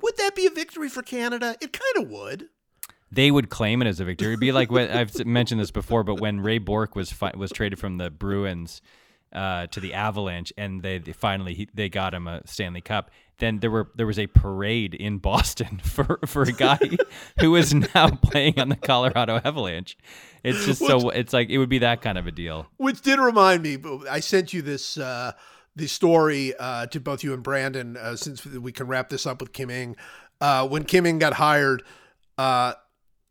would that be a victory for Canada? It kind of would. They would claim it as a victory. It'd be like when I've mentioned this before, but when Ray Bourque was fi- was traded from the Bruins uh, to the Avalanche, and they, they finally he, they got him a Stanley Cup. Then there were there was a parade in Boston <laughs> for for a guy who is now <laughs> playing on the Colorado Avalanche. It's just so it's like it would be that kind of a deal. Which did remind me, but I sent you this uh, the story uh, to both you and Brandon uh, since we can wrap this up with Kim Ng. Uh, when Kim Ng got hired, uh,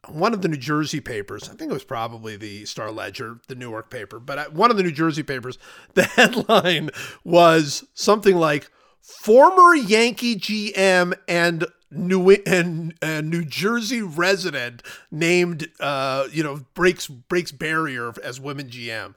one of the New Jersey papers, I think it was probably the Star Ledger, the Newark paper, but one of the New Jersey papers, <laughs> the headline was something like "Former Yankee GM and." New and uh, New Jersey resident named, uh, you know, breaks breaks barrier as women GM.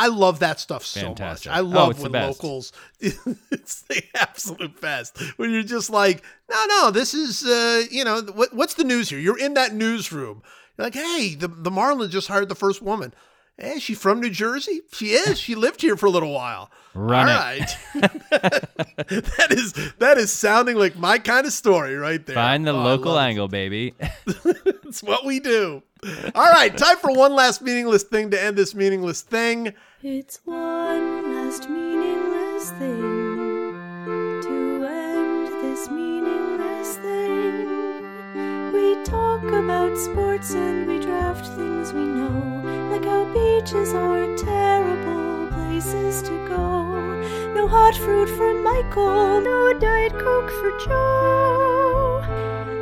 I love that stuff so Fantastic. much. I Oh, love the when locals. <laughs> It's the absolute best when you're just like, no, no, this is, uh, you know, what, what's the news here? You're in that newsroom. You're like, hey, the the Marlins just hired the first woman. Hey, is she from New Jersey? She is. She lived here for a little while. Run All it. right. <laughs> that is that is sounding like my kind of story right there. Find the Oh, local love it. angle, baby. <laughs> It's what we do. All right, time for one last meaningless thing to end this meaningless thing. It's one last meaningless thing to end this meaningless thing. We talk about sports and we draft things we know, like how beaches are terrible places to go. No hot fruit for Michael, no Diet Coke for Joe.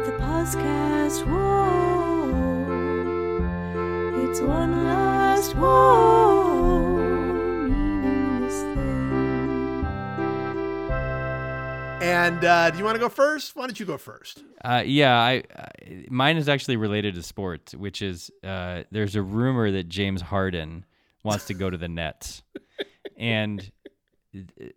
The podcast, whoa. It's one last whoa And uh, do you want to go first? Why don't you go first? Uh, yeah, I, I mine is actually related to sports, which is uh, there's a rumor that James Harden wants to go to the Nets, and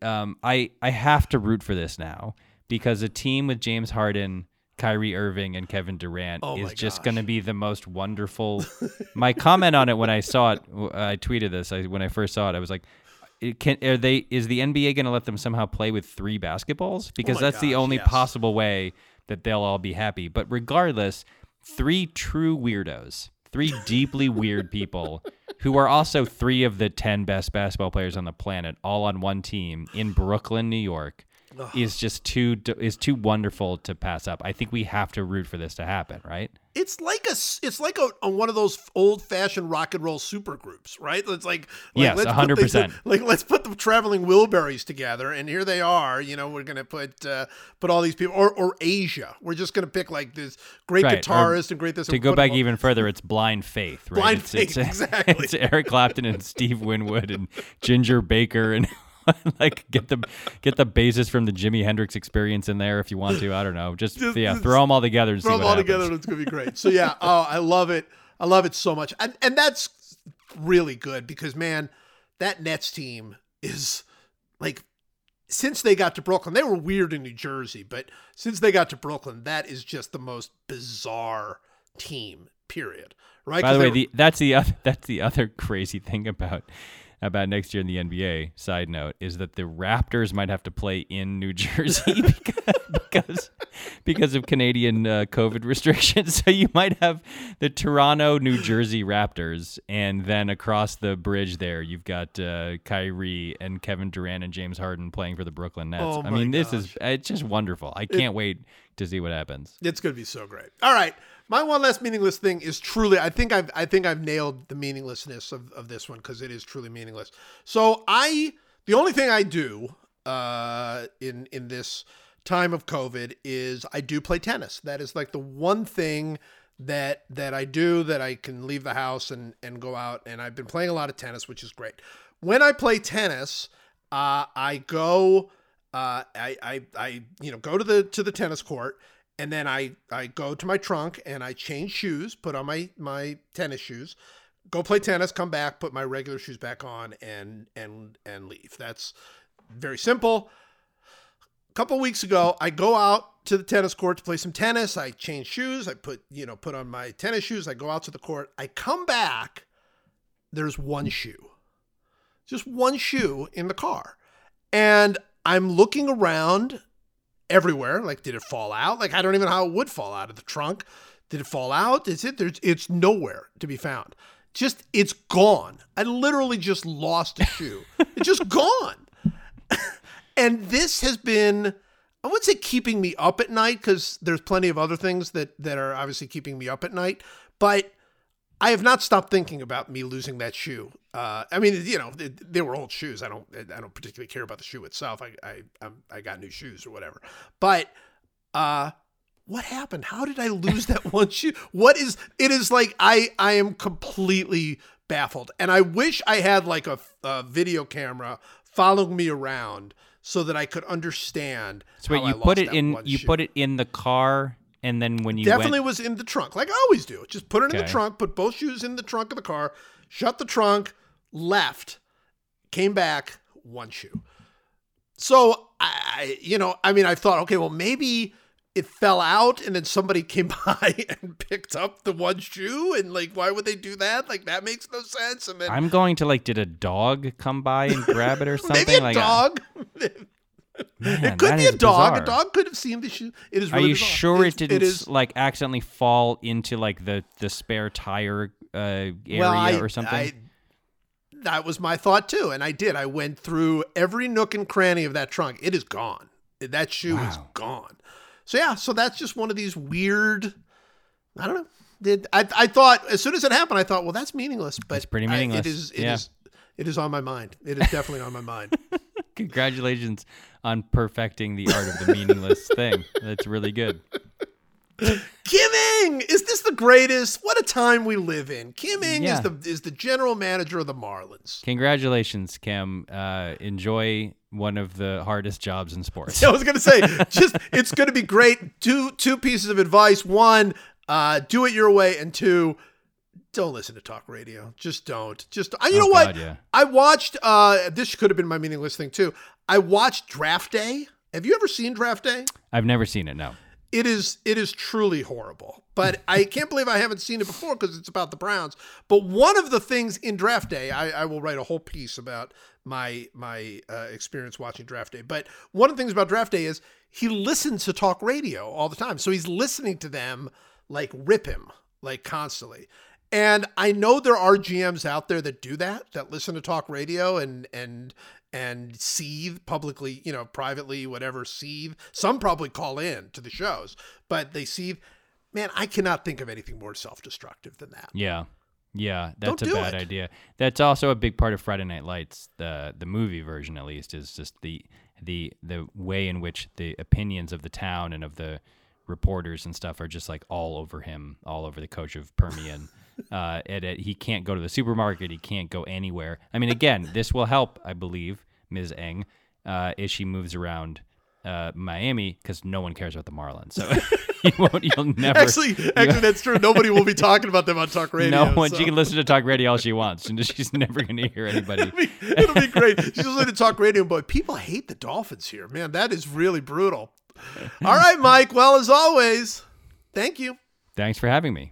um, I I have to root for this now because a team with James Harden, Kyrie Irving, and Kevin Durant Oh is just going to be the most wonderful. <laughs> my comment on it when I saw it, I tweeted this. I, when I first saw it, I was like. Can are they is the NBA going to let them somehow play with three basketballs because Oh that's the only yes. possible way that they'll all be happy. But regardless, three true weirdos, three deeply <laughs> weird people who are also three of the 10 best basketball players on the planet, all on one team in Brooklyn, New York, is just too is too wonderful to pass up. I think we have to root for this to happen, right? It's like a it's like a, a one of those old fashioned rock and roll super groups, right? It's like, like Yes, let's put the- 100%. <laughs> Like let's put the traveling Wilburys together, and here they are. You know, we're gonna put uh, put all these people, or or Asia. We're just gonna pick like this great Right, or guitarist and great this. To go back even further, it's Blind Faith, right? Blind it's, Faith, <laughs> it's, exactly. It's Eric Clapton and Steve Winwood and Ginger Baker and <laughs> like get the get the basis from the Jimi Hendrix Experience in there if you want to. I don't know, just, Just- yeah, just throw them all together and throw see them all happens. together. and It's gonna be great. So yeah, <laughs> oh, I love it. I love it so much, and and that's really good because man, that Nets team is like since they got to Brooklyn, they were weird in New Jersey, but since they got to Brooklyn, that is just the most bizarre team. Period. Right. By the way, were- the that's the other, <laughs> that's the other crazy thing about about next year in the NBA. Side note is that the Raptors might have to play in New <laughs> Jersey <laughs> because because, because of Canadian uh, COVID restrictions. <laughs> So you might have the Toronto, New Jersey Raptors, and then across the bridge there, you've got uh, Kyrie and Kevin Durant and James Harden playing for the Brooklyn Nets. Oh I mean, this is it's just wonderful. I can't wait to see what happens. It's going to be so great. All right. My one last meaningless thing is truly I think I've I think I've nailed the meaninglessness of, of this one because it is truly meaningless. So I the only thing I do uh in in this time of COVID is I do play tennis. That is like the one thing that that I do that I can leave the house and and go out and I've been playing a lot of tennis, which is great. When I play tennis, uh I go uh I I I you know go to the to the tennis court and then I I go to my trunk and I change shoes, put on my my tennis shoes, go play tennis, come back, put my regular shoes back on, and and and leave. That's very simple. A couple weeks ago, I go out to the tennis court to play some tennis. I change shoes. I put you know put on my tennis shoes. I go out to the court. I come back. There's one shoe, just one shoe in the car, and I'm looking around everywhere. Like, did it fall out? Like, I don't even know how it would fall out of the trunk. Did it fall out? Is it? There's. It's nowhere to be found. Just, it's gone. I literally just lost a shoe. <laughs> it's just gone. and this has been, I wouldn't say keeping me up at night because there's plenty of other things that that are obviously keeping me up at night. But I have not stopped thinking about me losing that shoe. Uh, I mean, you know, they, they were old shoes. I don't, I don't particularly care about the shoe itself. I, I, I'm, I got new shoes or whatever. But, uh, what happened? How did I lose that <laughs> one shoe? What is? It is like I, I am completely baffled, and I wish I had like a, a video camera following me around so that I could understand. So wait, you put it in you shoe. put it in the car, and then when you Definitely went, was in the trunk, like I always do. Just put it in the trunk, put both shoes in the trunk of the car, shut the trunk, left, came back, one shoe. So I, I- you know, I mean, I thought, okay, well, maybe it fell out and then somebody <laughs> came by and picked up the one shoe, and like, why would they do that? Like, that makes no sense. And then I'm going to like, did a dog come by and grab it or <laughs> something? maybe a like, dog. Man, it could be a dog. bizarre. A dog could have seen the shoe. It is. Are Really you bizarre. sure it didn't It is. like accidentally fall into like the the spare tire uh, area well, I, or something? I, that was my thought too, and I did. I went through every nook and cranny of that trunk. It is gone. That shoe is gone. So yeah, so that's just one of these weird. I don't know. Did I? I thought as soon as it happened, I thought, well, that's meaningless. But It's pretty I- meaningless. it is. It Yeah. is- It is on my mind. It is definitely on my mind. <laughs> Congratulations on perfecting the art of the meaningless <laughs> thing. That's really good. Kim Ng, is this the greatest? What a time we live in. Kim Ng Yeah. is the is the general manager of the Marlins. Congratulations, Kim. Uh, enjoy one of the hardest jobs in sports. <laughs> I was gonna say, just it's gonna be great. Two two pieces of advice. One, uh, do it your way, and two, don't listen to talk radio. Just don't. Just uh, you Oh, know what? Yeah. I watched. Uh, this could have been my meaningless thing too. I watched Draft Day. Have you ever seen Draft Day? I've never seen it. No. it is it is truly horrible. But <laughs> I can't believe I haven't seen it before because it's about the Browns. But one of the things in Draft Day, I, I will write a whole piece about my my uh, experience watching Draft Day. But one of the things about Draft Day is he listens to talk radio all the time, so he's listening to them like rip him like constantly. And I know there are GMs out there that do that, that listen to talk radio and and and seethe publicly, you know, privately, whatever, seethe. Some probably call in to the shows, but they seethe. Man, I cannot think of anything more self-destructive than that. Yeah. Yeah, that's Don't a bad it. idea. That's also a big part of Friday Night Lights, the the movie version at least, is just the the the way in which the opinions of the town and of the reporters and stuff are just like all over him, all over the coach of Permian. <laughs> uh, it, he can't go to the supermarket. He can't go anywhere. I mean, again, this will help, I believe, Ms. Ng, uh, as she moves around uh, Miami because no one cares about the Marlins. So <laughs> you won't, you'll <laughs> never. Actually, actually, that's true. Nobody will be talking about them on talk <laughs> radio. no one. so- She can listen to talk radio all she wants, and she's never going to hear anybody. It'll be, it'll be great. She's listening to talk radio, but people hate the Dolphins here. Man, that is really brutal. All right, Mike. Well, as always, thank you. Thanks for having me.